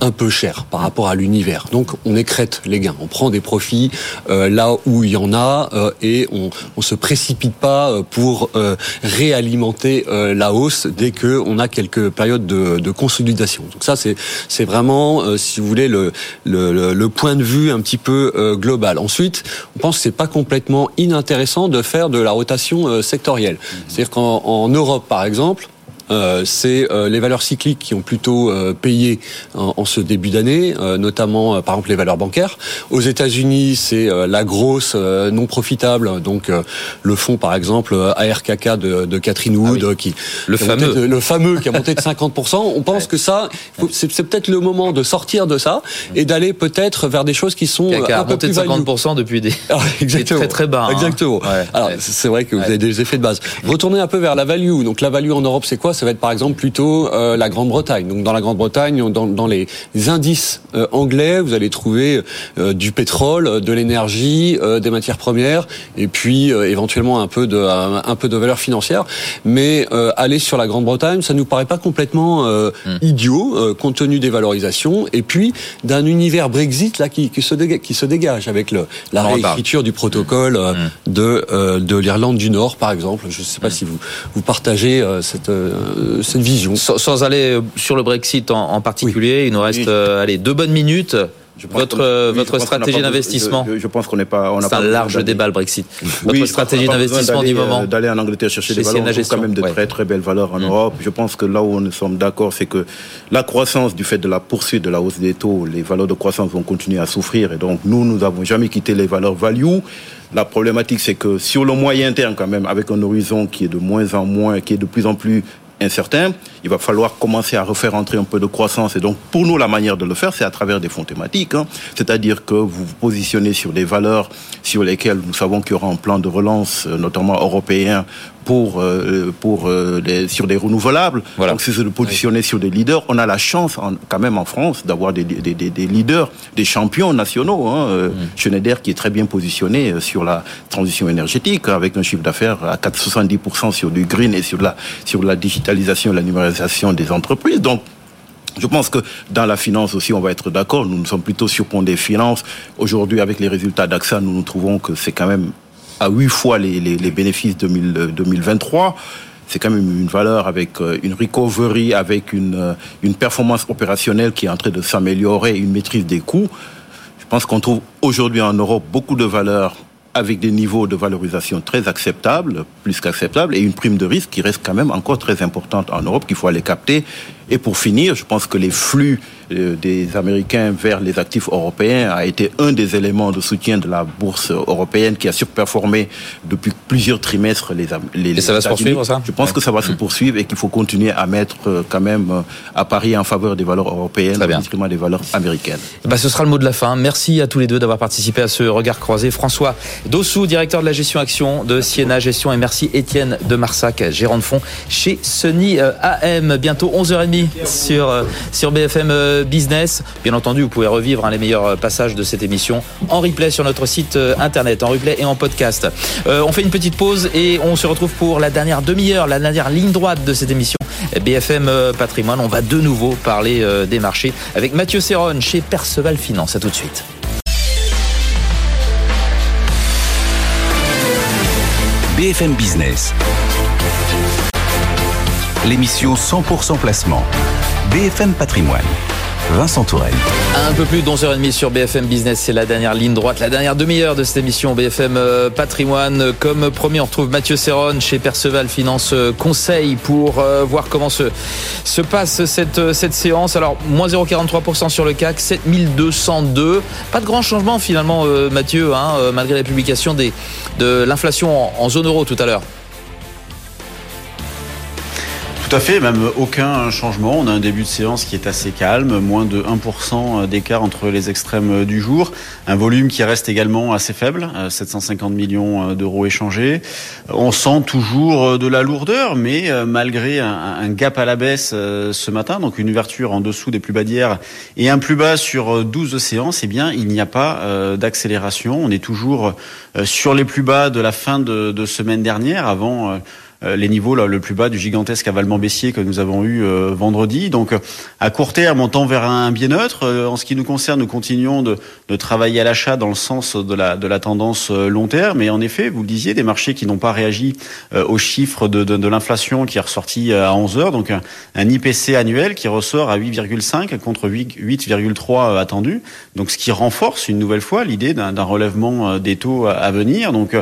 un peu cher par rapport à l'univers. Donc on écrète les gains, on prend des profits euh, là où il y en a euh, et on on se précipite pas euh, pour réalimenter la hausse dès que on a quelques périodes de, de consolidation. Donc ça c'est c'est vraiment si vous voulez le, le, le point de vue un petit peu global. Ensuite, on pense que c'est pas complètement inintéressant de faire de la rotation sectorielle. C'est-à-dire qu'en Europe par exemple, euh, c'est euh, les valeurs cycliques qui ont plutôt euh, payé en, ce début d'année, notamment par exemple les valeurs bancaires. Aux États-Unis, c'est la grosse non profitable, donc le fonds par exemple ARKK de, de Catherine ah Wood, qui le fameux, le fameux qui a monté de 50 On pense que ça, c'est peut-être le moment de sortir de ça et d'aller peut-être vers des choses qui sont a, un peu monté de 50 depuis des, ah, très très bas. Hein. Exactement. Alors c'est vrai que vous avez des effets de base. Retournez un peu vers la value. Donc la value en Europe, c'est quoi? Ça va être par exemple plutôt euh, la Grande-Bretagne. Donc dans la Grande-Bretagne, dans, dans, les indices euh, anglais, vous allez trouver euh, du pétrole, de l'énergie, des matières premières, et puis éventuellement un peu de un, peu de valeur financière. Mais aller sur la Grande-Bretagne, ça nous paraît pas complètement hmm. idiot compte tenu des valorisations, et puis d'un univers Brexit là qui, qui, se dégage, qui se dégage avec le, la réécriture du protocole hmm. de de l'Irlande du Nord, par exemple. Je ne sais pas hmm. si vous vous partagez cette euh, cette vision. Sans, aller sur le Brexit en, particulier, il nous reste euh, allez, deux bonnes minutes. votre votre stratégie d'investissement je, pense qu'on n'est pas. C'est un large débat le Brexit. votre stratégie d'investissement du moment. Euh, d'aller en Angleterre chercher des valeurs, on quand même de très très belles valeurs en mm. Europe. Je pense que là où nous sommes d'accord, c'est que la croissance du fait de la poursuite de la hausse des taux, les valeurs de croissance vont continuer à souffrir. Et donc nous, nous n'avons jamais quitté les valeurs value. La problématique, c'est que sur le moyen terme, quand même, avec un horizon qui est de moins en moins, qui est de plus en plus incertain, il va falloir commencer à refaire entrer un peu de croissance. Et donc, pour nous, la manière de le faire, c'est à travers des fonds thématiques. Hein. C'est-à-dire que vous vous positionnez sur des valeurs sur lesquelles nous savons qu'il y aura un plan de relance, euh, notamment européen, pour euh, pour euh, sur des renouvelables. Donc c'est de positionner sur des leaders. On a la chance quand même en France d'avoir des, des, des, leaders, des champions nationaux. Hein. Euh, mm. Schneider qui est très bien positionné sur la transition énergétique avec un chiffre d'affaires à 70% sur du green et sur la sur la digitalisation et la numérisation des entreprises. Donc je pense que dans la finance aussi, on va être d'accord. Nous, nous sommes plutôt sur pont des finances. Aujourd'hui, avec les résultats d'AXA, nous nous trouvons que c'est quand même à huit fois les, les, bénéfices 2000, 2023 c'est quand même une valeur avec euh, une recovery, avec une, euh, une performance opérationnelle qui est en train de s'améliorer, une maîtrise des coûts. Je pense qu'on trouve aujourd'hui en Europe beaucoup de valeurs avec des niveaux de valorisation très acceptables, plus qu'acceptables, et une prime de risque qui reste quand même encore très importante en Europe, qu'il faut aller capter. Et pour finir, je pense que les flux euh, des Américains vers les actifs européens a été un des éléments de soutien de la bourse européenne qui a surperformé depuis plusieurs trimestres les, les Et ça va se poursuivre, ça? Je pense que ça va se poursuivre et qu'il faut continuer à mettre euh, quand même euh, à Paris en faveur des valeurs européennes, au des valeurs américaines. Bah, ce sera le mot de la fin. Merci à tous les deux d'avoir participé à ce regard croisé. François Dossou, directeur de la gestion action de Siena Gestion, et merci Étienne de Marsac, gérant de fonds chez Sony AM. Bientôt 11h30 sur, sur BFM Business. Bien entendu, vous pouvez revivre hein, les meilleurs passages de cette émission en replay sur notre site euh, internet, en replay et en podcast. Euh, on fait une petite pause et on se retrouve pour la dernière demi-heure, la dernière ligne droite de cette émission. BFM euh, Patrimoine, on va de nouveau parler des marchés avec Mathieu Serron chez Perceval Finance. À tout de suite. BFM Business. L'émission 100% placement. BFM Patrimoine. Vincent Tourelle. Un peu plus d'11h30 sur BFM Business, c'est la dernière ligne droite, la dernière demi-heure de cette émission BFM euh, Patrimoine. Comme promis, on retrouve Mathieu Serron chez Perceval Finance euh, Conseil pour euh, voir comment se, se passe cette, cette séance. Alors, moins 0,43% sur le CAC, 7202. Pas de grand changement finalement, Mathieu, hein, malgré la publication des, de l'inflation en zone euro tout à l'heure. Tout à fait, même aucun changement. On a un début de séance qui est assez calme, moins de 1% d'écart entre les extrêmes du jour. Un volume qui reste également assez faible, 750 millions d'euros échangés. On sent toujours de la lourdeur, mais malgré un gap à la baisse ce matin, donc une ouverture en dessous des plus bas d'hier et un plus bas sur 12 séances, eh bien, il n'y a pas d'accélération. On est toujours sur les plus bas de la fin de, semaine dernière, avant euh, les niveaux là, le plus bas du gigantesque avalement baissier que nous avons eu euh, vendredi. Donc à court terme, on tend vers un bien neutre. Euh, en ce qui nous concerne, nous continuons de, de travailler à l'achat dans le sens de la, de la tendance long terme. Mais en effet, vous le disiez, des marchés qui n'ont pas réagi aux chiffres de, de, de l'inflation qui est ressorti à 11 heures. Donc un, IPC annuel qui ressort à 8,5 contre 8,3 attendu. Donc ce qui renforce une nouvelle fois l'idée d'un relèvement des taux à venir. Donc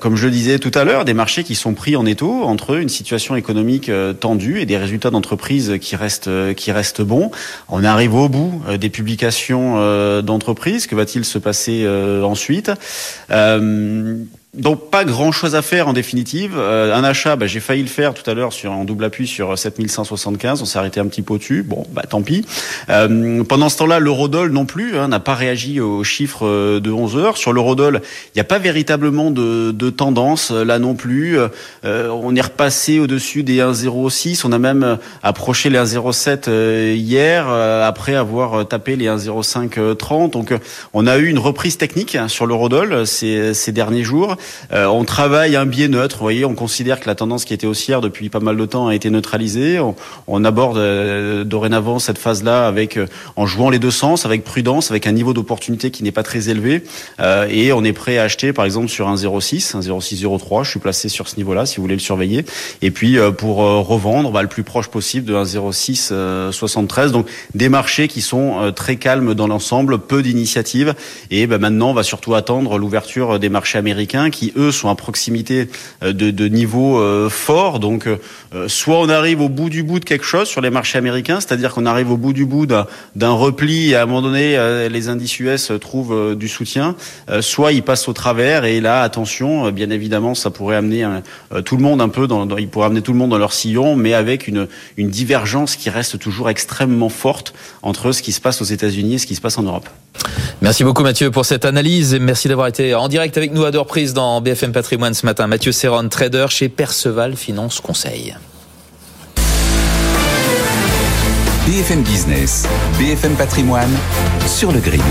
comme je le disais tout à l'heure, des marchés qui sont pris en entre une situation économique euh, tendue et des résultats d'entreprise qui restent euh, qui restent bons. On arrive au bout euh, des publications d'entreprises. Que va-t-il se passer ensuite? Donc pas grand chose à faire en définitive. Euh, un achat, bah, j'ai failli le faire tout à l'heure sur en double appui sur 7175. On s'est arrêté un petit peu dessus. Bon, bah tant pis. Euh, pendant ce temps-là, l'eurodoll non plus hein, n'a pas réagi aux chiffres euh, de 11 heures. Sur l'eurodoll, il n'y a pas véritablement de, de, tendance là non plus. Euh, on est repassé au-dessus des 1,06. On a même approché les 1,07 hier après avoir tapé les 1,0530. Donc on a eu une reprise technique hein, sur l'eurodoll ces, ces derniers jours. Euh, on travaille un biais neutre. Vous voyez, on considère que la tendance qui était haussière depuis pas mal de temps a été neutralisée. On, aborde euh, dorénavant cette phase-là avec euh, en jouant les deux sens, avec prudence, avec un niveau d'opportunité qui n'est pas très élevé, et on est prêt à acheter, par exemple, sur un 0,6, un 0,603. Je suis placé sur ce niveau-là, si vous voulez le surveiller. Et puis pour revendre, bah, le plus proche possible de un 0,673. Donc des marchés qui sont très calmes dans l'ensemble, peu d'initiatives. Et bah, maintenant, on va surtout attendre l'ouverture des marchés américains qui eux sont à proximité euh, de, niveaux euh, forts. Donc, euh, soit on arrive au bout du bout de quelque chose sur les marchés américains, c'est-à-dire qu'on arrive au bout du bout d'un repli et à un moment donné les indices US trouvent du soutien, soit ils passent au travers et là attention, bien évidemment, ça pourrait amener tout le monde un peu dans, il pourrait amener tout le monde dans leur sillon, mais avec une divergence qui reste toujours extrêmement forte entre ce qui se passe aux États-Unis et ce qui se passe en Europe. Merci beaucoup Mathieu pour cette analyse et merci d'avoir été en direct avec nous à deux reprises BFM Patrimoine ce matin. Mathieu Serron, trader chez Perceval Finance Conseil. BFM Business, BFM Patrimoine, sur le green.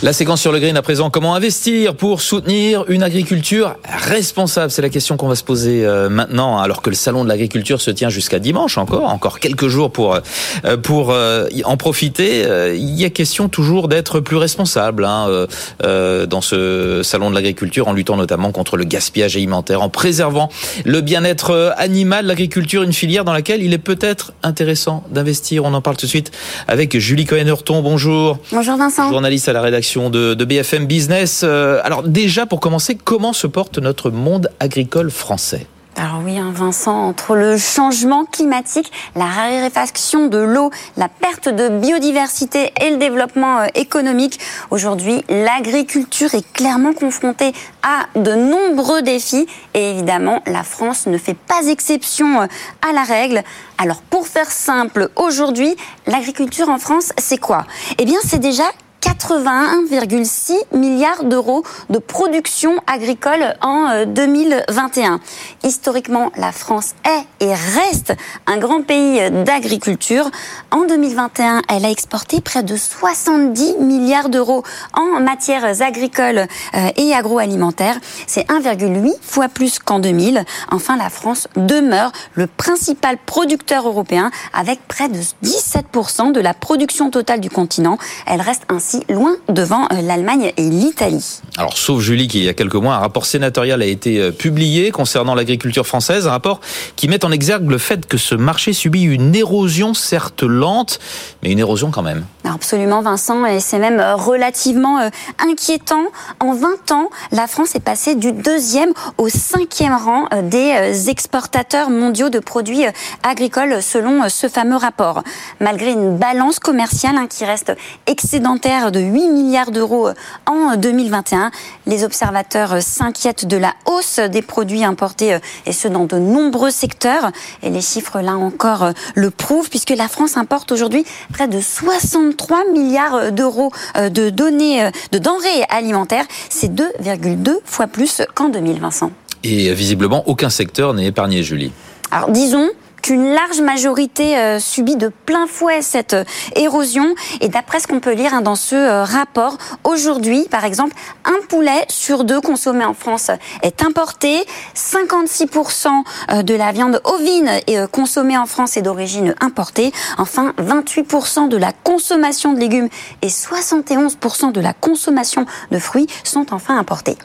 La séquence sur le green à présent, comment investir pour soutenir une agriculture responsable? C'est la question qu'on va se poser euh, maintenant, alors que le salon de l'agriculture se tient jusqu'à dimanche encore, encore quelques jours pour euh, pour euh, en profiter. Il y a question toujours d'être plus responsable hein, dans ce salon de l'agriculture, en luttant notamment contre le gaspillage alimentaire, en préservant le bien-être animal. L'agriculture, une filière dans laquelle il est peut-être intéressant d'investir. On en parle tout de suite avec Julie Cohen-Hurton. Bonjour. Bonjour Vincent. Journaliste à la rédaction de, BFM Business. Euh, alors déjà, pour commencer, comment se porte notre monde agricole français? Alors oui, hein, Vincent, entre le changement climatique, la raréfaction de l'eau, la perte de biodiversité et le développement euh, économique, aujourd'hui, l'agriculture est clairement confrontée à de nombreux défis et évidemment, la France ne fait pas exception euh, à la règle. Alors pour faire simple, aujourd'hui, l'agriculture en France, c'est quoi? Eh bien, c'est déjà 81,6 milliards d'euros de production agricole en 2021. Euh, Historiquement, la France est et reste un grand pays d'agriculture. En 2021, elle a exporté près de 70 milliards d'euros en matières agricoles euh, et agroalimentaires. C'est 1,8 fois plus qu'en 2000. Enfin, la France demeure le principal producteur européen avec près de 17% de la production totale du continent. Elle reste un ainsi loin devant l'Allemagne et l'Italie. Alors, sauf Julie, qu'il y a quelques mois, un rapport sénatorial a été publié concernant l'agriculture française, un rapport qui met en exergue le fait que ce marché subit une érosion certes lente, mais une érosion quand même. Absolument, Vincent, et c'est même relativement inquiétant. En 20 ans, la France est passée du deuxième au cinquième rang des exportateurs mondiaux de produits agricoles selon ce fameux rapport. Malgré une balance commerciale hein, qui reste excédentaire de 8 milliards d'euros en 2021, les observateurs s'inquiètent de la hausse des produits importés et ce dans de nombreux secteurs. Et les chiffres là encore le prouvent puisque la France importe aujourd'hui près de 63 milliards d'euros de données de denrées alimentaires. C'est 2,2 fois plus qu'en 2020. Et visiblement, aucun secteur n'est épargné, Julie. Alors disons qu'une large majorité euh, subit de plein fouet cette euh, érosion. Et d'après ce qu'on peut lire hein, dans ce euh, rapport, aujourd'hui, par exemple, un poulet sur deux consommé en France est importé. 56% de la viande ovine consommée en France est d'origine importée. Enfin, 28% de la consommation de légumes et 71% de la consommation de fruits sont enfin importés.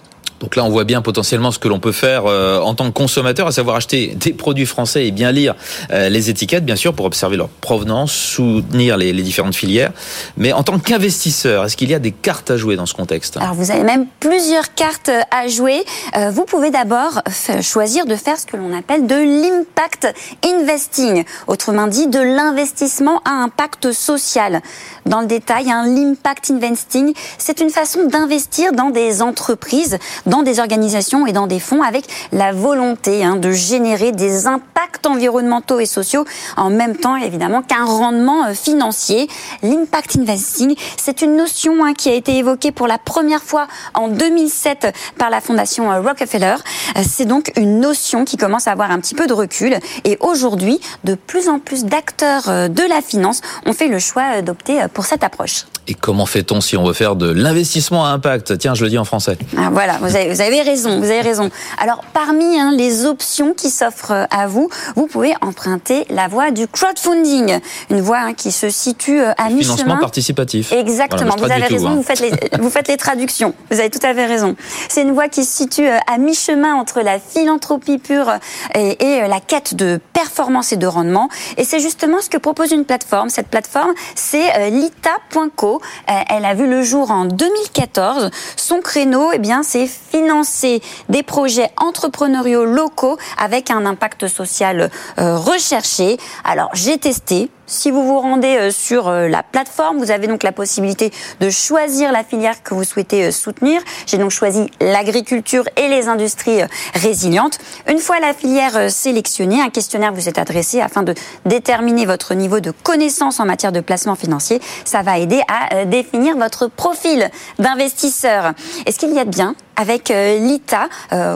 Donc là, on voit bien potentiellement ce que l'on peut faire euh, en tant que consommateur, à savoir acheter des produits français et bien lire euh, les étiquettes, bien sûr, pour observer leur provenance, soutenir les, différentes filières. Mais en tant qu'investisseur, est-ce qu'il y a des cartes à jouer dans ce contexte? Alors vous avez même plusieurs cartes à jouer. Euh, vous pouvez d'abord choisir de faire ce que l'on appelle de l'impact investing, autrement dit de l'investissement à impact social. Dans le détail, un l'impact investing, c'est une façon d'investir dans des entreprises, des organisations et dans des fonds avec la volonté hein, de générer des impacts environnementaux et sociaux en même temps évidemment qu'un rendement euh, financier. L'impact investing, c'est une notion hein, qui a été évoquée pour la première fois en 2007 par la fondation euh, Rockefeller. Euh, c'est donc une notion qui commence à avoir un petit peu de recul et aujourd'hui, de plus en plus d'acteurs de la finance ont fait le choix d'opter pour cette approche. Et comment fait-on si on veut faire de l'investissement à impact? Tiens, je le dis en français. Ah, voilà, vous avez, vous avez, raison, vous avez raison. Alors, parmi hein, les options qui s'offrent à vous, vous pouvez emprunter la voie du crowdfunding, une voie hein, qui se situe euh, à mi-chemin. Financement participatif. Exactement, vous avez raison, hein. vous, faites les, vous faites les traductions. Vous avez tout à fait raison. C'est une voie qui se situe euh, à mi-chemin entre la philanthropie pure et, et euh, la quête de performance et de rendement. Et c'est justement ce que propose une plateforme. Cette plateforme, c'est lita.co euh, elle a vu le jour en 2014. Son créneau, eh bien, c'est financer des projets entrepreneuriaux locaux avec un impact social euh, recherché. Alors, j'ai testé. Si vous vous rendez euh, sur euh, la plateforme, vous avez donc la possibilité de choisir la filière que vous souhaitez euh, soutenir. J'ai donc choisi l'agriculture et les industries résilientes. Une fois la filière sélectionnée, un questionnaire vous est adressé afin de déterminer votre niveau de connaissance en matière de placement financier. Ça va aider à définir votre profil d'investisseur. Et ce qu'il y a de bien avec l'ITA,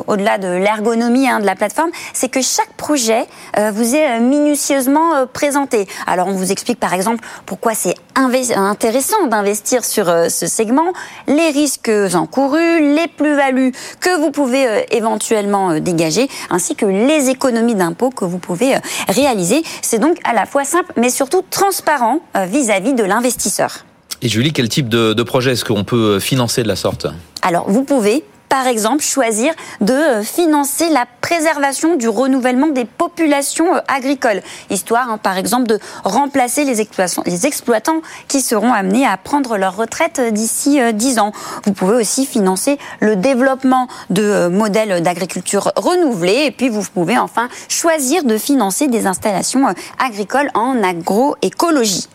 au-delà de l'ergonomie hein, de la plateforme, c'est que chaque projet vous est minutieusement présenté. Alors on vous explique par exemple pourquoi c'est intéressant d'investir sur euh, ce segment, les risques encourus, les plus-values que vous pouvez euh, éventuellement euh, dégager, ainsi que les économies d'impôts que vous pouvez réaliser. C'est donc à la fois simple mais surtout transparent vis-à-vis de l'investisseur. Et Julie, quel type de, projet est-ce qu'on peut financer de la sorte Alors, vous pouvez par exemple, choisir de euh, financer la préservation du renouvellement des populations euh, agricoles, histoire, hein, par exemple, de remplacer les exploitants, qui seront amenés à prendre leur retraite euh, d'ici 10 ans. Vous pouvez aussi financer le développement de modèles d'agriculture renouvelés, et puis vous pouvez enfin choisir de financer des installations agricoles en agroécologie.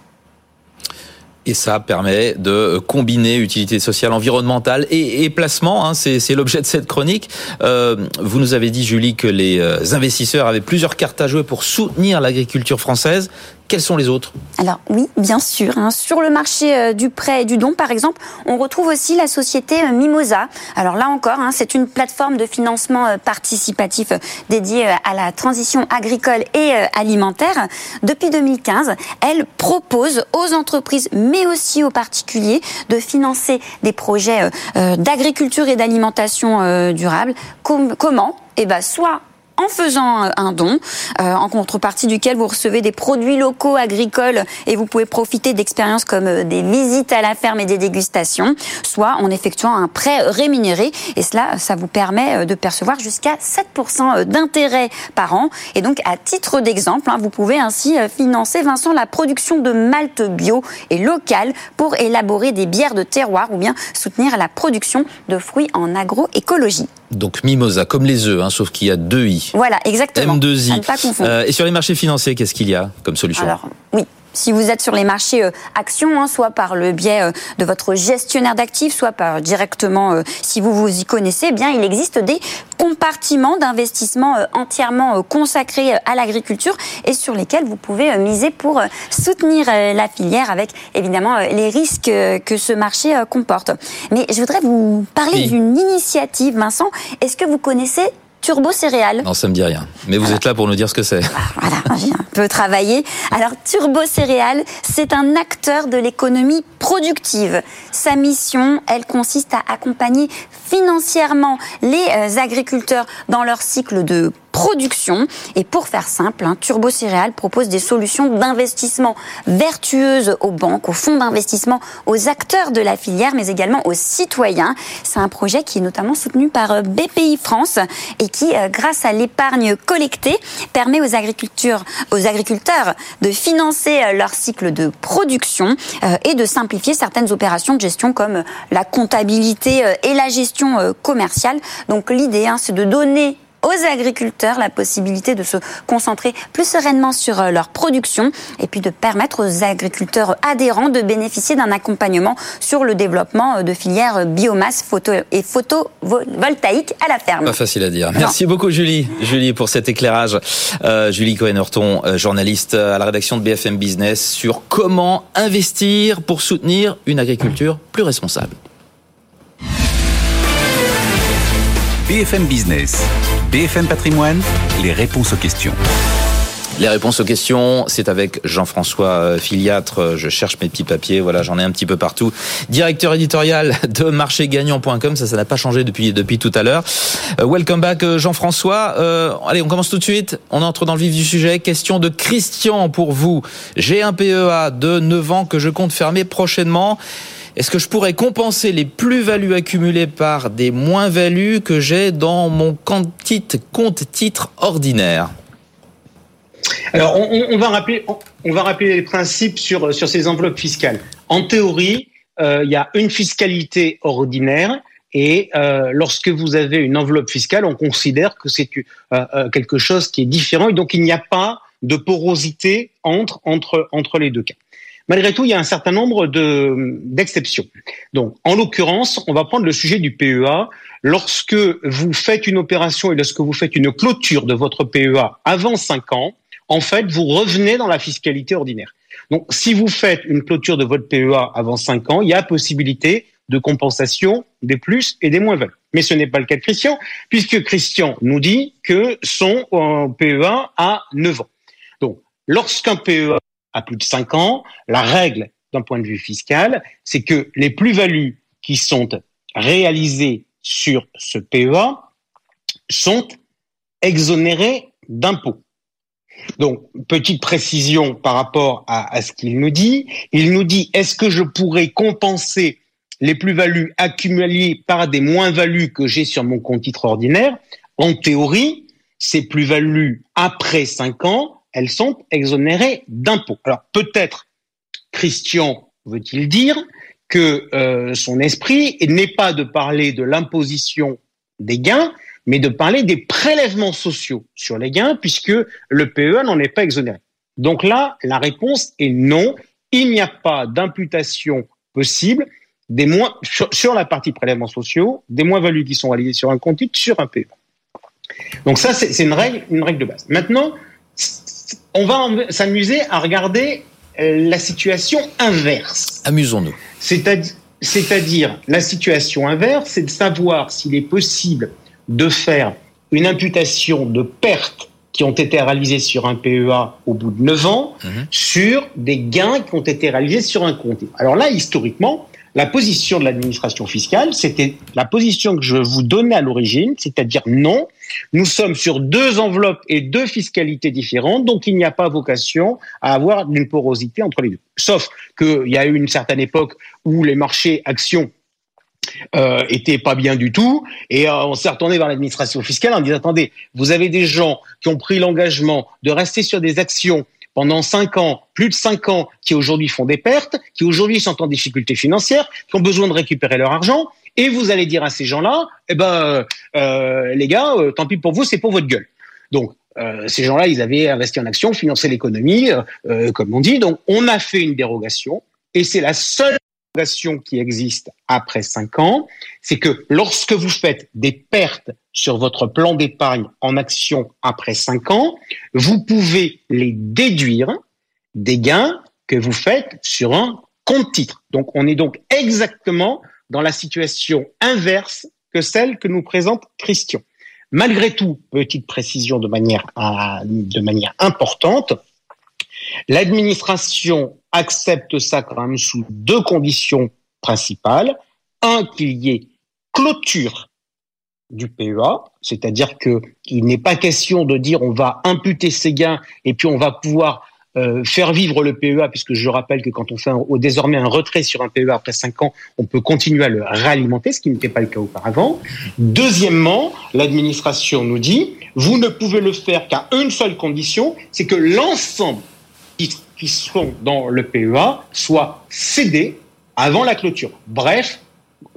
Et ça permet de combiner utilité sociale, environnementale et, placement. Hein, c'est l'objet de cette chronique. Euh, vous nous avez dit, Julie, que les euh, investisseurs avaient plusieurs cartes à jouer pour soutenir l'agriculture française. Quels sont les autres Alors oui, bien sûr. Hein. Sur le marché euh, du prêt et du don, par exemple, on retrouve aussi la société euh, Mimosa. Alors là encore, hein, c'est une plateforme de financement euh, participatif dédiée à la transition agricole et alimentaire. Depuis 2015, elle propose aux entreprises, mais aussi aux particuliers, de financer des projets d'agriculture et d'alimentation durable. comment? Eh ben, soit en faisant un don, euh, en contrepartie duquel vous recevez des produits locaux agricoles et vous pouvez profiter d'expériences comme euh, des visites à la ferme et des dégustations, soit en effectuant un prêt rémunéré. Et cela, ça vous permet euh, de percevoir jusqu'à 7% d'intérêt par an. Et donc, à titre d'exemple, hein, vous pouvez ainsi financer, Vincent, la production de malt bio et local pour élaborer des bières de terroir ou bien soutenir la production de fruits en agroécologie. Donc Mimosa, comme les œufs, hein, sauf qu'il y a deux i. Voilà, exactement. M2i. Euh, et sur les marchés financiers, qu'est-ce qu'il y a comme solution Alors, oui, si vous êtes sur les marchés euh, actions, hein, soit par le biais euh, de votre gestionnaire d'actifs, soit par directement, si vous vous y connaissez, eh bien il existe des compartiments d'investissement entièrement consacrés à l'agriculture et sur lesquels vous pouvez miser pour soutenir la filière avec évidemment les risques que ce marché comporte. Mais je voudrais vous parler d'une initiative, Vincent. Est-ce que vous connaissez Turbo Céréales. Non, ça me dit rien. Mais vous êtes là pour nous dire ce que c'est. Voilà, j'ai un peu travaillé. Alors, Turbo Céréales, c'est un acteur de l'économie productive. Sa mission, elle consiste à accompagner financièrement les euh, agriculteurs dans leur cycle de production. Et pour faire simple, hein, Turbo Céréales propose des solutions d'investissement vertueuses aux banques, aux fonds d'investissement, aux acteurs de la filière, mais également aux citoyens. C'est un projet qui est notamment soutenu par euh, BPI France et qui, euh, grâce à l'épargne collectée, permet aux, agriculteurs, aux agriculteurs de financer leur cycle de production et de simplifier certaines opérations de gestion comme la comptabilité et la gestion commerciale. Donc l'idée, hein, c'est de donner aux agriculteurs la possibilité de se concentrer plus sereinement sur euh, leur production et puis de permettre aux agriculteurs adhérents de bénéficier d'un accompagnement sur le développement euh, de filières biomasse photo et photovoltaïque à la ferme. Pas facile à dire. Merci beaucoup Julie, Julie pour cet éclairage. Euh, Julie Cohen-Horton, journaliste à la rédaction de BFM Business sur comment investir pour soutenir une agriculture plus responsable. BFM Business, BFM Patrimoine, les réponses aux questions. Les réponses aux questions, c'est avec Jean-François euh, Filiatre. Je cherche mes petits papiers. Voilà, j'en ai un petit peu partout. Directeur éditorial de marchégagnant.com. Ça, ça n'a pas changé depuis depuis tout à l'heure. Euh, welcome back, euh, Jean-François. Euh, allez, on commence tout de suite. On entre dans le vif du sujet. Question de Christian pour vous. J'ai un PEA de 9 ans que je compte fermer prochainement. Est-ce que je pourrais compenser les plus-values accumulées par des moins-values que j'ai dans mon compte titre ordinaire Alors, on, va rappeler, on, va rappeler les principes sur, sur ces enveloppes fiscales. En théorie, euh, il y a une fiscalité ordinaire et euh, lorsque vous avez une enveloppe fiscale, on considère que c'est euh, quelque chose qui est différent et donc il n'y a pas de porosité entre, entre, entre les deux cas. Malgré tout, il y a un certain nombre d'exceptions. Donc, en l'occurrence, on va prendre le sujet du PEA. Lorsque vous faites une opération et lorsque vous faites une clôture de votre PEA avant 5 ans, en fait, vous revenez dans la fiscalité ordinaire. Donc, si vous faites une clôture de votre PEA avant 5 ans, il y a possibilité de compensation des plus et des moins-values. Mais ce n'est pas le cas de Christian, puisque Christian nous dit que son euh, PEA a 9 ans. Donc, lorsqu'un PEA à plus de 5 ans, la règle d'un point de vue fiscal, c'est que les plus-values qui sont réalisées sur ce PEA sont exonérées d'impôts. Donc, petite précision par rapport à, ce qu'il nous dit. Il nous dit, est-ce que je pourrais compenser les plus-values accumulées par des moins-values que j'ai sur mon compte titre ordinaire? En théorie, ces plus-values après 5 ans elles sont exonérées d'impôts. Alors peut-être Christian veut-il dire que euh, son esprit n'est pas de parler de l'imposition des gains, mais de parler des prélèvements sociaux sur les gains, puisque le PEA n'en est pas exonéré. Donc là, la réponse est non. Il n'y a pas d'imputation possible des sur, la partie prélèvements sociaux, des moins-values qui sont réalisées sur un compte titre sur un PEA. Donc ça, c'est une règle de base. Maintenant, on va s'amuser à regarder euh, la situation inverse. Amusons-nous. C'est-à-dire, la situation inverse, c'est de savoir s'il est possible de faire une imputation de pertes qui ont été réalisées sur un PEA au bout de 9 ans mhm. sur des gains qui ont été réalisés sur un compte. Alors là, historiquement, la position de l'administration fiscale, c'était la position que je vous donnais à l'origine, c'est-à-dire non, nous sommes sur deux enveloppes et deux fiscalités différentes, donc il n'y a pas vocation à avoir une porosité entre les deux. Sauf qu'il y a eu une certaine époque où les marchés actions euh, pas bien du tout. Et euh, on s'est retourné vers l'administration fiscale en disant attendez, vous avez des gens qui ont pris l'engagement de rester sur des actions pendant cinq ans, plus de cinq ans, qui aujourd'hui font des pertes, qui aujourd'hui sont en difficulté financière, qui ont besoin de récupérer leur argent, et vous allez dire à ces gens-là, eh ben, euh, les gars, euh, tant pis pour vous, c'est pour votre gueule. Donc, euh, ces gens-là, ils avaient investi en action, financé l'économie, comme on dit. Donc, on a fait une dérogation, et c'est la seule qui existe après cinq ans, c'est que lorsque vous faites des pertes sur votre plan d'épargne en action après cinq ans, vous pouvez les déduire des gains que vous faites sur un compte titre. Donc, on est donc exactement dans la situation inverse que celle que nous présente Christian. Malgré tout, petite précision de manière, de manière importante, l'administration accepte ça quand même sous deux conditions principales. Un, qu'il y ait clôture du PEA, c'est-à-dire qu'il n'est pas question de dire on va imputer ces gains et puis on va pouvoir euh, faire vivre le PEA, puisque je rappelle que quand on fait désormais un retrait sur un PEA après 5 ans, on peut continuer à le réalimenter, ce qui n'était pas le cas auparavant. Deuxièmement, l'administration nous dit, vous ne pouvez le faire qu'à une seule condition, c'est que l'ensemble qui sont dans le PEA soit cédé avant la clôture. Bref,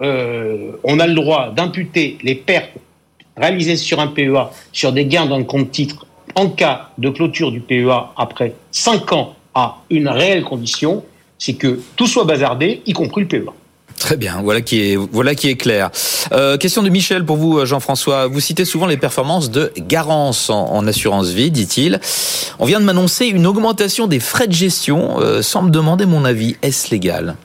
euh, on a le droit d'imputer les pertes réalisées sur un PEA sur des gains le compte titre en cas de clôture du PEA après 5 ans à une réelle condition, c'est que tout soit bazardé, y compris le PEA. Très bien, voilà qui est clair. Euh, question de Michel pour vous, Jean-François. Vous citez souvent les performances de Garance en, assurance vie, dit-il. On vient de m'annoncer une augmentation des frais de gestion. Euh, sans me demander mon avis, est-ce légal?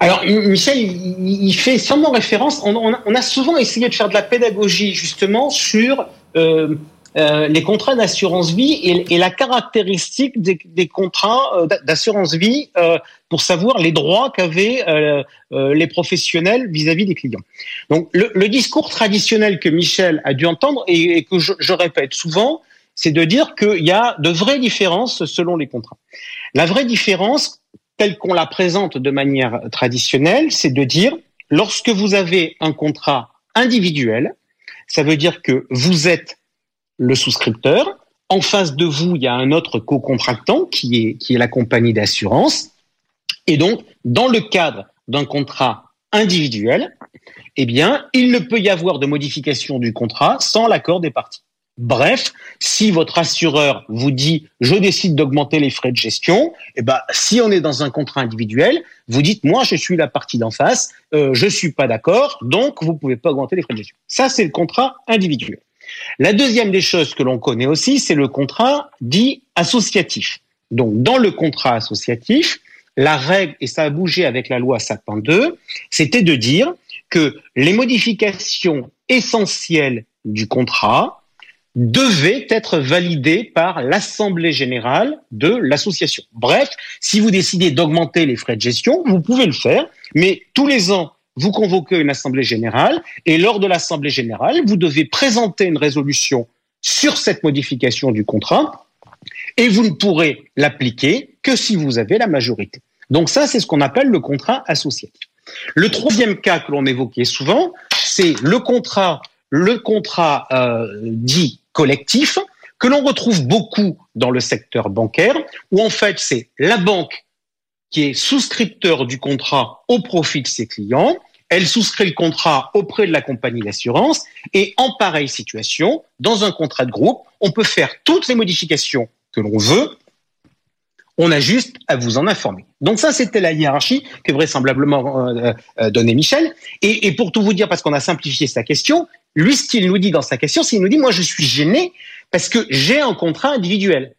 Alors, Michel, il, fait sûrement référence. On, a souvent essayé de faire de la pédagogie justement sur euh, euh, les contrats d'assurance vie et, la caractéristique des, contrats euh, d'assurance vie pour savoir les droits qu'avaient les professionnels vis-à-vis des clients. Donc, le, discours traditionnel que Michel a dû entendre et, que je répète souvent, c'est de dire qu'il y a de vraies différences selon les contrats. La vraie différence, telle qu'on la présente de manière traditionnelle, c'est de dire, lorsque vous avez un contrat individuel, ça veut dire que vous êtes le souscripteur, en face de vous, il y a un autre co-contractant qui est, qui est la compagnie d'assurance, et donc, dans le cadre d'un contrat individuel, eh bien, il ne peut y avoir de modification du contrat sans l'accord des parties. Bref, si votre assureur vous dit je décide d'augmenter les frais de gestion, eh ben si on est dans un contrat individuel, vous dites moi je suis la partie d'en face, euh, je suis pas d'accord, donc vous pouvez pas augmenter les frais de gestion. Ça c'est le contrat individuel. La deuxième des choses que l'on connaît aussi, c'est le contrat dit associatif. Donc dans le contrat associatif, la règle et ça a bougé avec la loi Sapin 2, c'était de dire que les modifications essentielles du contrat devait être validé par l'Assemblée générale de l'association. Bref, si vous décidez d'augmenter les frais de gestion, vous pouvez le faire, mais tous les ans, vous convoquez une Assemblée générale et lors de l'Assemblée générale, vous devez présenter une résolution sur cette modification du contrat et vous ne pourrez l'appliquer que si vous avez la majorité. Donc ça, c'est ce qu'on appelle le contrat associatif. Le troisième cas que l'on évoquait souvent, c'est le contrat le contrat euh, dit collectif que l'on retrouve beaucoup dans le secteur bancaire, où en fait c'est la banque qui est souscripteur du contrat au profit de ses clients, elle souscrit le contrat auprès de la compagnie d'assurance, et en pareille situation, dans un contrat de groupe, on peut faire toutes les modifications que l'on veut, on a juste à vous en informer. Donc ça, c'était la hiérarchie que vraisemblablement euh, euh, donnait Michel. Et, et, pour tout vous dire, parce qu'on a simplifié sa question, lui, ce qu'il nous dit dans sa question, c'est qu'il nous dit, moi, je suis gêné parce que j'ai un contrat individuel.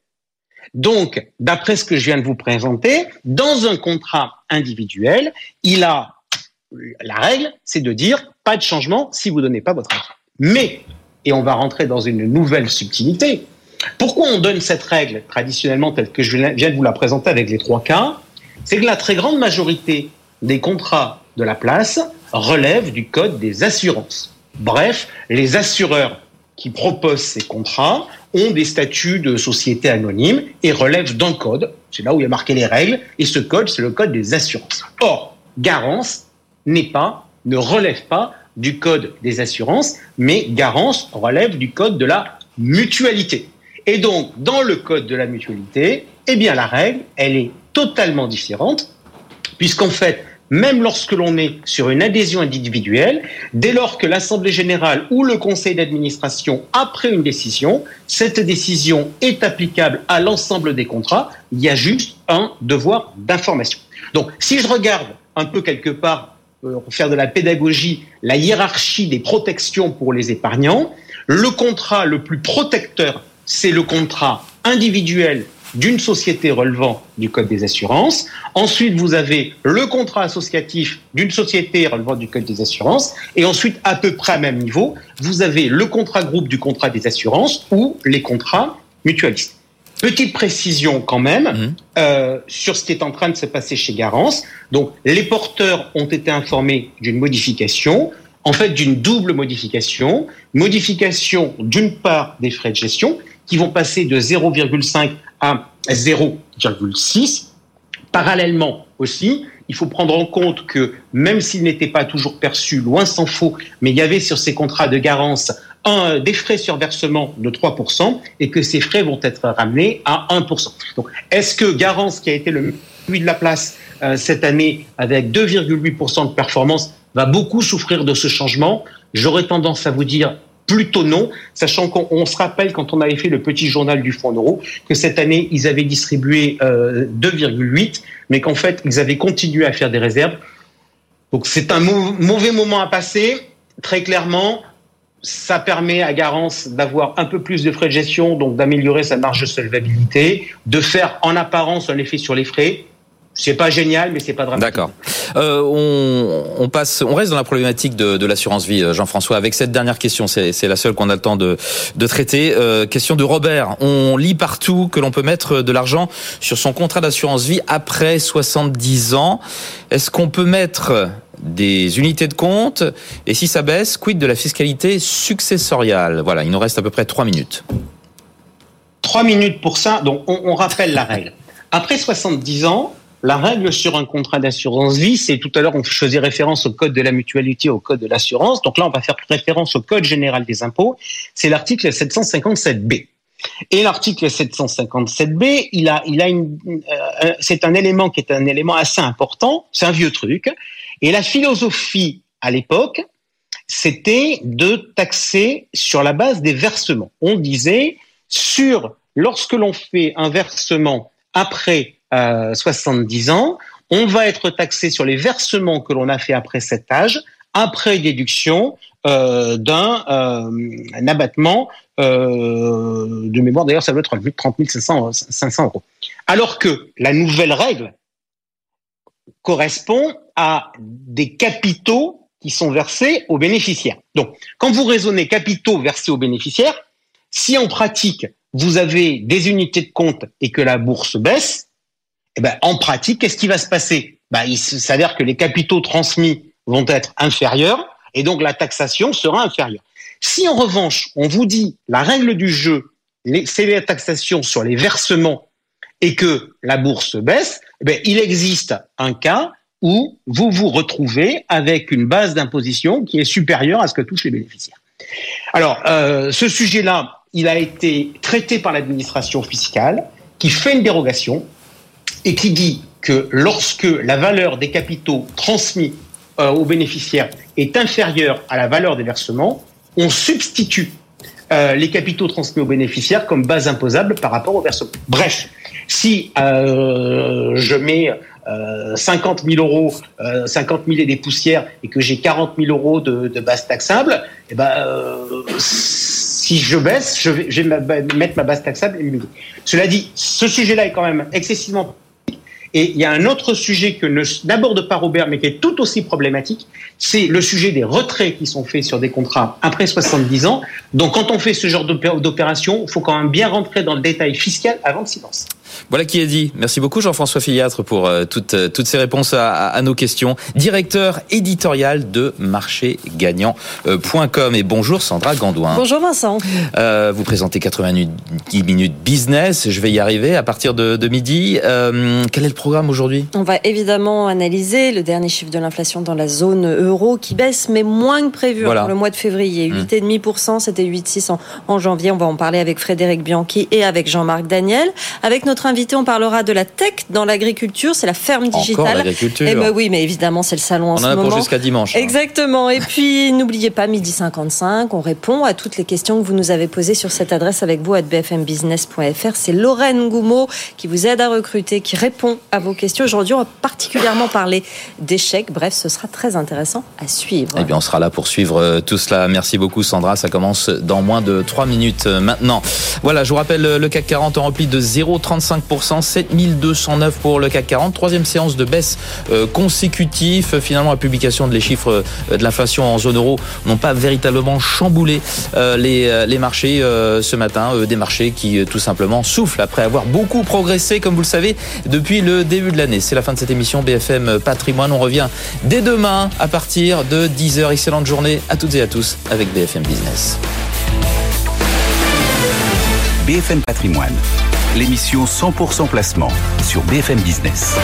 Donc, d'après ce que je viens de vous présenter, dans un contrat individuel, il a la règle, c'est de dire pas de changement si vous donnez pas votre avis. Mais, et on va rentrer dans une nouvelle subtilité, pourquoi on donne cette règle traditionnellement telle que je viens de vous la présenter avec les trois cas? C'est que la très grande majorité des contrats de la place relèvent du code des assurances. Bref, les assureurs qui proposent ces contrats ont des statuts de société anonyme et relèvent d'un code. C'est là où il y a marqué les règles. Et ce code, c'est le code des assurances. Or, Garance n'est pas, ne relève pas du code des assurances, mais Garance relève du code de la mutualité. Et donc, dans le code de la mutualité, eh bien, la règle, elle est totalement différente, puisqu'en fait, même lorsque l'on est sur une adhésion individuelle, dès lors que l'Assemblée générale ou le conseil d'administration a pris une décision, cette décision est applicable à l'ensemble des contrats, il y a juste un devoir d'information. Donc, si je regarde un peu quelque part, euh, pour faire de la pédagogie, la hiérarchie des protections pour les épargnants, le contrat le plus protecteur, c'est le contrat individuel d'une société relevant du Code des assurances. Ensuite, vous avez le contrat associatif d'une société relevant du Code des assurances. Et ensuite, à peu près à même niveau, vous avez le contrat groupe du contrat des assurances ou les contrats mutualistes. Petite précision quand même mmh. euh, sur ce qui est en train de se passer chez Garance. Donc, les porteurs ont été informés d'une modification, en fait d'une double modification. Modification d'une part des frais de gestion qui vont passer de 0,5 à 0,6. Parallèlement aussi, il faut prendre en compte que même s'il n'était pas toujours perçu, loin s'en faut, mais il y avait sur ces contrats de garance un, des frais sur versement de 3% et que ces frais vont être ramenés à 1%. Donc, est-ce que Garance, qui a été le lui de la place euh, cette année avec 2,8% de performance, va beaucoup souffrir de ce changement? J'aurais tendance à vous dire Plutôt non, sachant qu'on se rappelle quand on avait fait le petit journal du Fonds euro que cette année ils avaient distribué 2,8, euh, mais qu'en fait ils avaient continué à faire des réserves. Donc c'est un mauvais moment à passer, très clairement. Ça permet à Garance d'avoir un peu plus de frais de gestion, donc d'améliorer sa marge de solvabilité, de faire en apparence un effet sur les frais, c'est pas génial, mais c'est pas dramatique. D'accord. Euh, on, on, passe, on reste dans la problématique de, de l'assurance vie, euh, Jean-François. Avec cette dernière question, c'est la seule qu'on a le temps de, de traiter. Euh, question de Robert. On lit partout que l'on peut mettre de l'argent sur son contrat d'assurance vie après 70 ans. Est-ce qu'on peut mettre des unités de compte? Et si ça baisse, quid de la fiscalité successoriale? Voilà, il nous reste à peu près trois minutes. Trois minutes pour ça. Donc, on, on rappelle la règle. Après 70 ans, la règle sur un contrat d'assurance vie, c'est tout à l'heure on faisait référence au code de la mutualité, au code de l'assurance. Donc là, on va faire référence au code général des impôts. C'est l'article 757B. Et l'article 757B, il a, il a une, euh, c'est un élément qui est un élément assez important. C'est un vieux truc. Et la philosophie à l'époque, c'était de taxer sur la base des versements. On disait sur lorsque l'on fait un versement après 70 ans, on va être taxé sur les versements que l'on a fait après cet âge, après déduction euh, d'un euh, abattement euh, de mémoire. D'ailleurs, ça doit être 30 500, 500 euros. Alors que la nouvelle règle correspond à des capitaux qui sont versés aux bénéficiaires. Donc, quand vous raisonnez capitaux versés aux bénéficiaires, si en pratique vous avez des unités de compte et que la bourse baisse, eh ben, en pratique, qu'est-ce qui va se passer? Ben, Il s'avère que les capitaux transmis vont être inférieurs et donc la taxation sera inférieure. Si en revanche, on vous dit la règle du jeu, c'est la taxation sur les versements et que la bourse baisse, eh ben, il existe un cas où vous vous retrouvez avec une base d'imposition qui est supérieure à ce que touchent les bénéficiaires. Alors, euh, ce sujet-là, il a été traité par l'administration fiscale qui fait une dérogation et qui dit que lorsque la valeur des capitaux transmis euh, aux bénéficiaires est inférieure à la valeur des versements, on substitue euh, les capitaux transmis aux bénéficiaires comme base imposable par rapport aux versements. Bref, si euh, je mets 50 000 euros, 50 000 et des poussières, et que j'ai 40 000 euros de, de base taxable, eh ben, si je baisse, je vais, je vais mettre ma base taxable Cela dit, ce sujet-là est quand même excessivement et il y a un autre sujet que n'aborde pas Robert, mais qui est tout aussi problématique, c'est le sujet des retraits qui sont faits sur des contrats après 70 ans. Donc quand on fait ce genre d'opération, il faut quand même bien rentrer dans le détail fiscal avant de s'y lancer. Voilà qui est dit. Merci beaucoup Jean-François Filiatre pour euh, toutes, euh, toutes ces réponses à, nos questions. Directeur éditorial de marchégagnant.com. Et bonjour Sandra Gandouin. Bonjour Vincent. Euh, vous présentez 90 minutes business. Je vais y arriver à partir de, midi. quel est le programme aujourd'hui? On va évidemment analyser le dernier chiffre de l'inflation dans la zone euro qui baisse, mais moins que prévu pour le mois de février. 8,5%, mmh. c'était 8,6 en, en janvier. On va en parler avec Frédéric Bianchi et avec Jean-Marc Daniel. Avec notre invité, on parlera de la tech dans l'agriculture. C'est la ferme digitale. Encore l'agriculture. Eh ben oui, mais évidemment, c'est le salon en on ce moment. On en a pour jusqu'à dimanche. Hein. Exactement. Et puis, n'oubliez pas, midi 55, on répond à toutes les questions que vous nous avez posées sur cette adresse avec vous à bfmbusiness.fr. C'est Lorraine Goumeau qui vous aide à recruter, qui répond à vos questions. Aujourd'hui, on va particulièrement parler d'échecs. Bref, ce sera très intéressant à suivre. Eh bien, on sera là pour suivre euh, tout cela. Merci beaucoup, Sandra. Ça commence dans moins de 3 minutes euh, maintenant. Voilà, je vous rappelle le CAC 40 en repli de 0,35%, 7209 pour le CAC 40. Troisième séance de baisse euh, consécutive. Finalement, la publication de les chiffres euh, de l'inflation en zone euro n'ont pas véritablement chamboulé euh, les, les marchés ce matin. Des marchés qui tout simplement soufflent après avoir beaucoup progressé, comme vous le savez, depuis le début de l'année. C'est la fin de cette émission BFM Patrimoine. On revient dès demain à partir de 10h. Excellente journée à toutes et à tous avec BFM Business. BFM Patrimoine, l'émission 100% placement sur BFM Business.